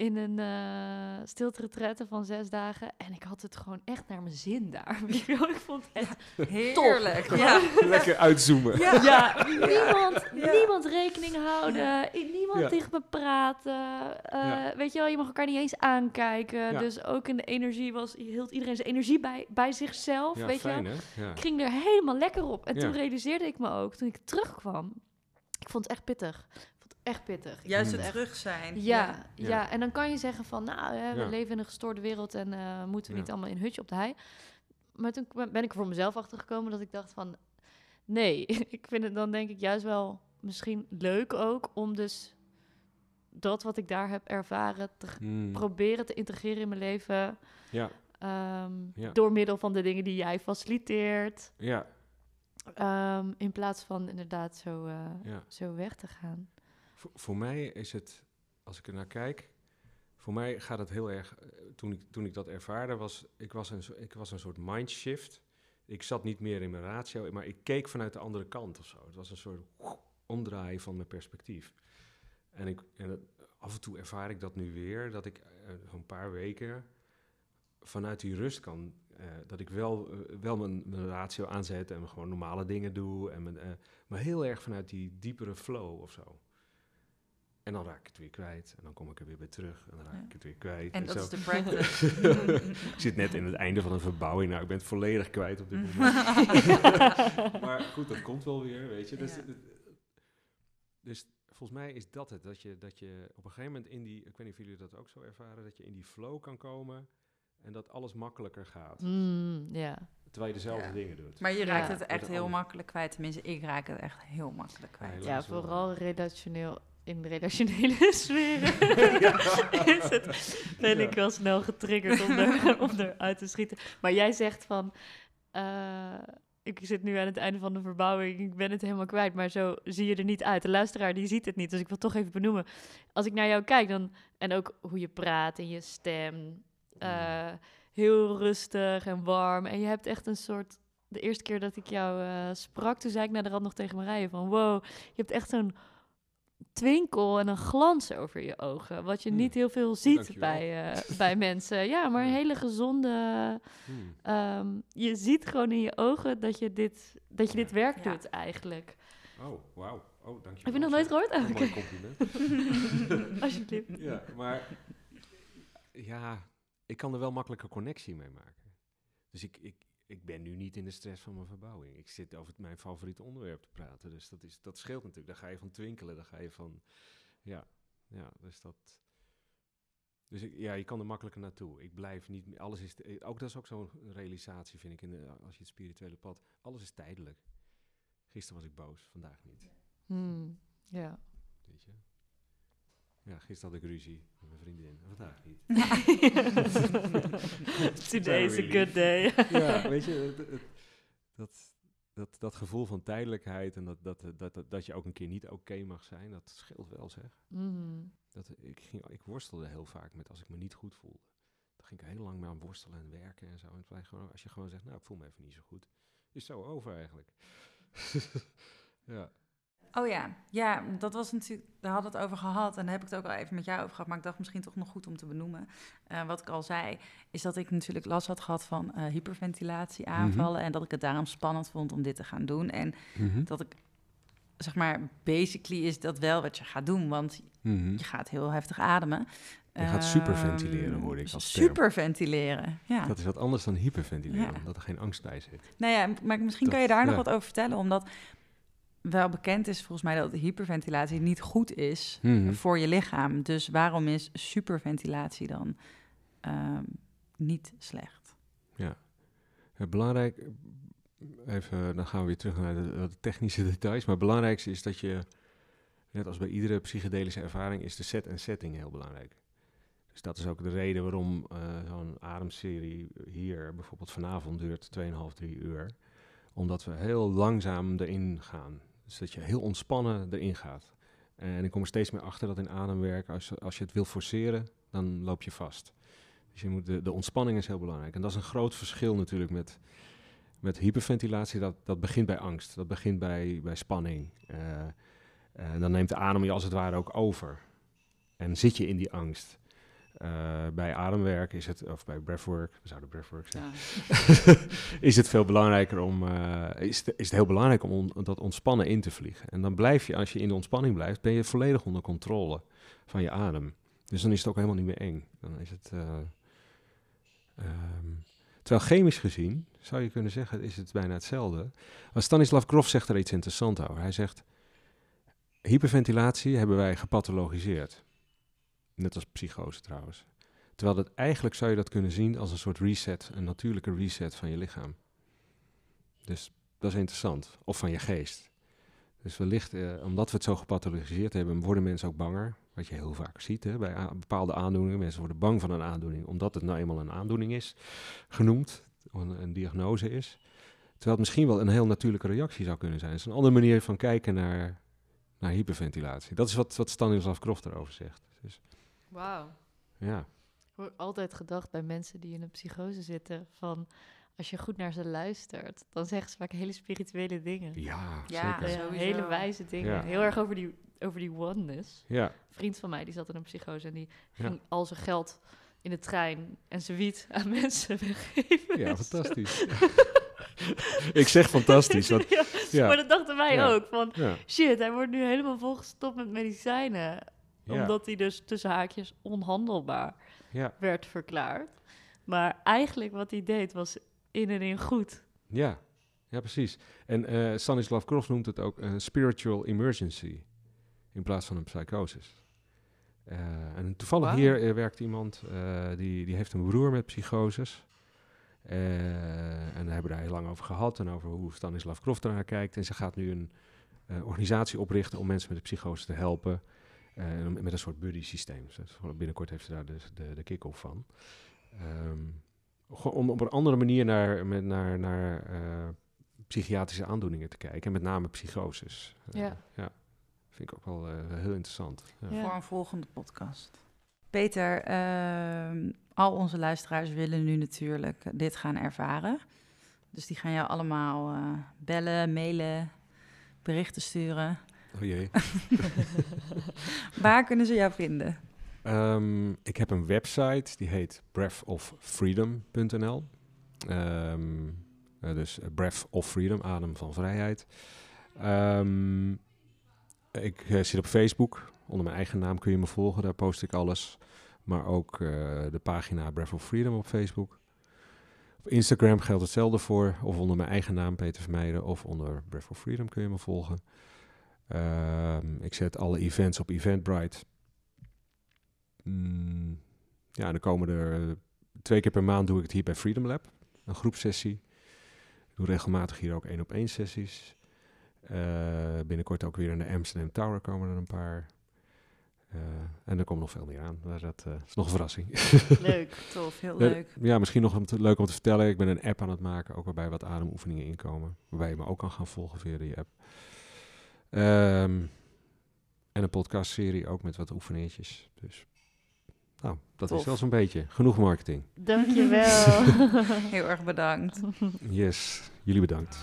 In een uh, stilte van zes dagen. En ik had het gewoon echt naar mijn zin daar. ik vond het echt heerlijk. Ja. Lekker uitzoomen. Ja, ja niemand, niemand rekening houden. Niemand tegen me praten. Uh, weet je wel, je mag elkaar niet eens aankijken. Dus ook in de energie was, hield iedereen zijn energie bij, bij zichzelf. weet fijn, je wel. Ik ging er helemaal lekker op. En toen realiseerde ik me ook, toen ik terugkwam. Ik vond het echt pittig echt pittig. Juist het terug zijn. Ja, ja, en dan kan je zeggen van, nou, hè, we leven in een gestoorde wereld en uh, moeten we niet allemaal in hutje op de hei. Maar toen ben ik er voor mezelf achtergekomen dat ik dacht van, nee, ik vind het dan denk ik juist wel misschien leuk ook om dus dat wat ik daar heb ervaren te hmm. proberen te integreren in mijn leven. Ja. Um, Door middel van de dingen die jij faciliteert. Ja. Um, in plaats van inderdaad zo, uh, zo weg te gaan. Voor, mij is het, als ik er naar kijk, voor mij gaat het heel erg. Eh, toen ik, toen ik dat ervaarde, was ik was, een, ik was een soort mindshift. Ik zat niet meer in mijn ratio, maar ik keek vanuit de andere kant of zo. Het was een soort omdraaien van mijn perspectief. En, ik, en af en toe ervaar ik dat nu weer, dat ik een paar weken vanuit die rust kan. Uh, dat ik wel, wel mijn, mijn ratio aanzet en gewoon normale dingen doe. En mijn, maar heel erg vanuit die diepere flow of zo. En dan raak ik het weer kwijt. En dan kom ik er weer bij terug. En dan raak ik het weer kwijt. En, en dat is de practice. ik zit net in het einde van een verbouwing. Nou, ik ben het volledig kwijt op dit moment. maar goed, dat komt wel weer, weet je. Dus, dus volgens mij is dat het. Dat je, dat je op een gegeven moment in die... Ik weet niet of jullie dat ook zo ervaren. Dat je in die flow kan komen. En dat alles makkelijker gaat. Mm, ja. Terwijl je dezelfde dingen doet. Maar je raakt het echt heel makkelijk kwijt. Tenminste, ik raak het echt heel makkelijk kwijt. Ja, vooral relationeel in de relationele sfeer is het, ben ik wel snel getriggerd om, er, om eruit te schieten. Maar jij zegt van, uh, ik zit nu aan het einde van de verbouwing, ik ben het helemaal kwijt, maar zo zie je er niet uit. De luisteraar die ziet het niet, dus ik wil toch even benoemen. Als ik naar jou kijk, dan, en ook hoe je praat en je stem, uh, heel rustig en warm. En je hebt echt een soort de eerste keer dat ik jou uh, sprak, toen zei ik naar de rand nog tegen Marije van... wow, je hebt echt zo'n twinkel en een glans over je ogen. Wat je hmm. niet heel veel ziet bij, uh, bij mensen. Ja, maar een hele gezonde. Hmm. Um, je ziet gewoon in je ogen dat je dit, dat je dit werk doet eigenlijk. Oh, wauw. Oh, dankjewel. Heb je nog nooit gehoord? Oh, okay. compliment. Alsjeblieft. Ja, maar ja, ik kan er wel makkelijke connectie mee maken. Dus ik, ik, ik ben nu niet in de stress van mijn verbouwing. Ik zit over mijn favoriete onderwerp te praten. Dus dat, is, dat scheelt natuurlijk. Daar ga je van twinkelen. Daar ga je van. Ja, ja dus dat. Dus ik, ja, je kan er makkelijker naartoe. Ik blijf niet. Alles is. ook dat is ook zo'n realisatie, vind ik, in de, als je het spirituele pad. Alles is tijdelijk. Gisteren was ik boos, vandaag niet. Hmm, ja. Weet je? Ja, gisteren had ik ruzie met mijn vriendin. Vandaag niet. Today is a good day. ja, weet je, dat, dat, dat gevoel van tijdelijkheid en dat, dat, dat, dat, je ook een keer niet oké mag zijn, dat scheelt wel zeg. Mm. Dat, ik, ging, ik worstelde heel vaak met als ik me niet goed voelde. Dan ging ik heel lang mee aan worstelen en werken en zo. En gewoon, als je gewoon zegt, nou ik voel me even niet zo goed, is zo over eigenlijk. ja. Oh ja, ja, dat was natuurlijk, daar hadden we het over gehad en daar heb ik het ook al even met jou over gehad, maar ik dacht misschien toch nog goed om te benoemen. Uh, wat ik al zei, is dat ik natuurlijk last had gehad van uh, hyperventilatie aanvallen mhm. en dat ik het daarom spannend vond om dit te gaan doen. En mhm. dat ik, zeg maar, basically is dat wel wat je gaat doen, want mhm. je gaat heel heftig ademen. Je gaat superventileren, hoor ik als Superventileren, ja. Dat is wat anders dan hyperventileren, omdat er geen angst bij zit. Nou ja, maar misschien kan je daar nog wat over vertellen, omdat wel bekend is volgens mij dat hyperventilatie niet goed is mhm. voor je lichaam. Dus waarom is superventilatie dan ehm, niet slecht? Ja, belangrijk, even, dan gaan we weer terug naar de, technische details. Maar het belangrijkste is dat je, net als bij iedere psychedelische ervaring, is de set en setting heel belangrijk. Dus dat is ook de reden waarom uh, zo'n ademserie hier bijvoorbeeld vanavond duurt 2,5, 3 uur. Omdat we heel langzaam erin gaan. Dus dat je heel ontspannen erin gaat. En ik kom er steeds meer achter dat in ademwerk, als, als je het wil forceren, dan loop je vast. Dus je moet de, de ontspanning is heel belangrijk. En dat is een groot verschil natuurlijk met, met hyperventilatie. Dat, dat begint bij angst, dat begint bij, bij spanning. Uh, uh, dan neemt de adem je als het ware ook over. En zit je in die angst. Eh, bij ademwerk is het, of bij breathwork, we zouden breathwork zeggen, Ja. is het veel belangrijker om, eh, is, het, is het heel belangrijk om on- dat ontspannen in te vliegen. En dan blijf je, als je in de ontspanning blijft, ben je volledig onder controle van je adem. Dus dan is het ook helemaal niet meer eng. Dan is het, eh, ehm, terwijl chemisch gezien, zou je kunnen zeggen, is het bijna hetzelfde. Maar Stanislav Grof zegt er iets interessants over. Hij zegt, hyperventilatie hebben wij gepathologiseerd. Net als psychose trouwens. Terwijl dat eigenlijk zou je dat kunnen zien als een soort reset, een natuurlijke reset van je lichaam. Dus dat is interessant. Of van je geest. Dus wellicht, eh, omdat we het zo gepathologiseerd hebben, worden mensen ook banger. Wat je heel vaak ziet hè, bij bepaalde aandoeningen. Mensen worden bang van een aandoening, omdat het nou eenmaal een aandoening is, genoemd, een, een diagnose is. Terwijl het misschien wel een heel natuurlijke reactie zou kunnen zijn. Het is een andere manier van kijken naar, naar hyperventilatie. Dat is wat, wat Stanislav Grof erover zegt. Dus, Wauw. ja. Ik heb altijd gedacht bij mensen die in een psychose zitten van als je goed naar ze luistert, dan zeggen ze vaak hele spirituele dingen. Ja, Ja, zeker. Ja, hele wijze dingen. Ja. Heel erg over die, over die oneness. Ja, Een vriend van mij die zat in een psychose en die Ja. ging al zijn geld in de trein en zijn wiet aan mensen weggeven. ja fantastisch. Ik zeg fantastisch. Want, Ja, ja, Maar dat dachten wij Ja. ook. Van ja, shit, hij wordt nu helemaal volgestopt met medicijnen. Ja, Omdat hij dus tussen haakjes onhandelbaar ja, werd verklaard. Maar eigenlijk wat hij deed was in en in goed. ja, ja, precies. En eh Stanislav Grof noemt het ook een spiritual emergency in plaats van een psychosis. Eh, en toevallig hier eh, werkt iemand eh, die, die heeft een broer met psychoses. Eh, en daar hebben we daar heel lang over gehad en over hoe Stanislav Grof ernaar kijkt. En ze gaat nu een eh, organisatie oprichten om mensen met de psychose te helpen. Eh, met een soort. Dus is gewoon- binnenkort heeft ze daar dus de, de kick-off van. Ehm, gewoon om op een andere manier naar, met, naar, naar eh, psychiatrische aandoeningen te kijken. En met name psychoses. Eh, Ja. ja. Vind ik ook wel eh, heel interessant. Ja. Ja. Voor een volgende podcast. Peter, ehm, al onze luisteraars willen nu natuurlijk dit gaan ervaren. Dus die gaan jou allemaal eh, bellen, mailen, berichten sturen. Oh jee. Waar kunnen ze jou vinden? Ehm, ik heb een website, die heet breathofreedom.nl. Ehm, eh, dus breath of freedom, adem van vrijheid. Ehm, ik eh, zit op Facebook. Onder mijn eigen naam kun je me volgen, daar post ik alles. Maar ook eh, de pagina Breath of Freedom op Facebook. Op Instagram geldt hetzelfde voor. Of onder mijn eigen naam, Peter Vermeijden. Of onder Breath of Freedom kun je me volgen. Ehm, ik zet alle events op Eventbrite. Mm, ja, dan komen er eh, twee keer per maand doe ik het hier bij Freedom Lab. Een groepsessie. Ik doe regelmatig hier ook één op één sessies. Eh, binnenkort ook weer in de Amsterdam Tower komen er een paar. Eh, en er komt nog veel meer aan. Maar dat is nog een verrassing. Leuk. Tof, heel leuk. Ja, misschien nog om te- leuk om te vertellen. Ik ben een app aan het maken, ook waarbij wat ademoefeningen inkomen. Waarbij je me ook kan gaan volgen via die app. Ehm, en een podcastserie ook met wat oefeneertjes. Dus, nou, dat Tof. is wel zo'n beetje. Genoeg marketing. Dankjewel. Heel erg bedankt. Yes, jullie bedankt.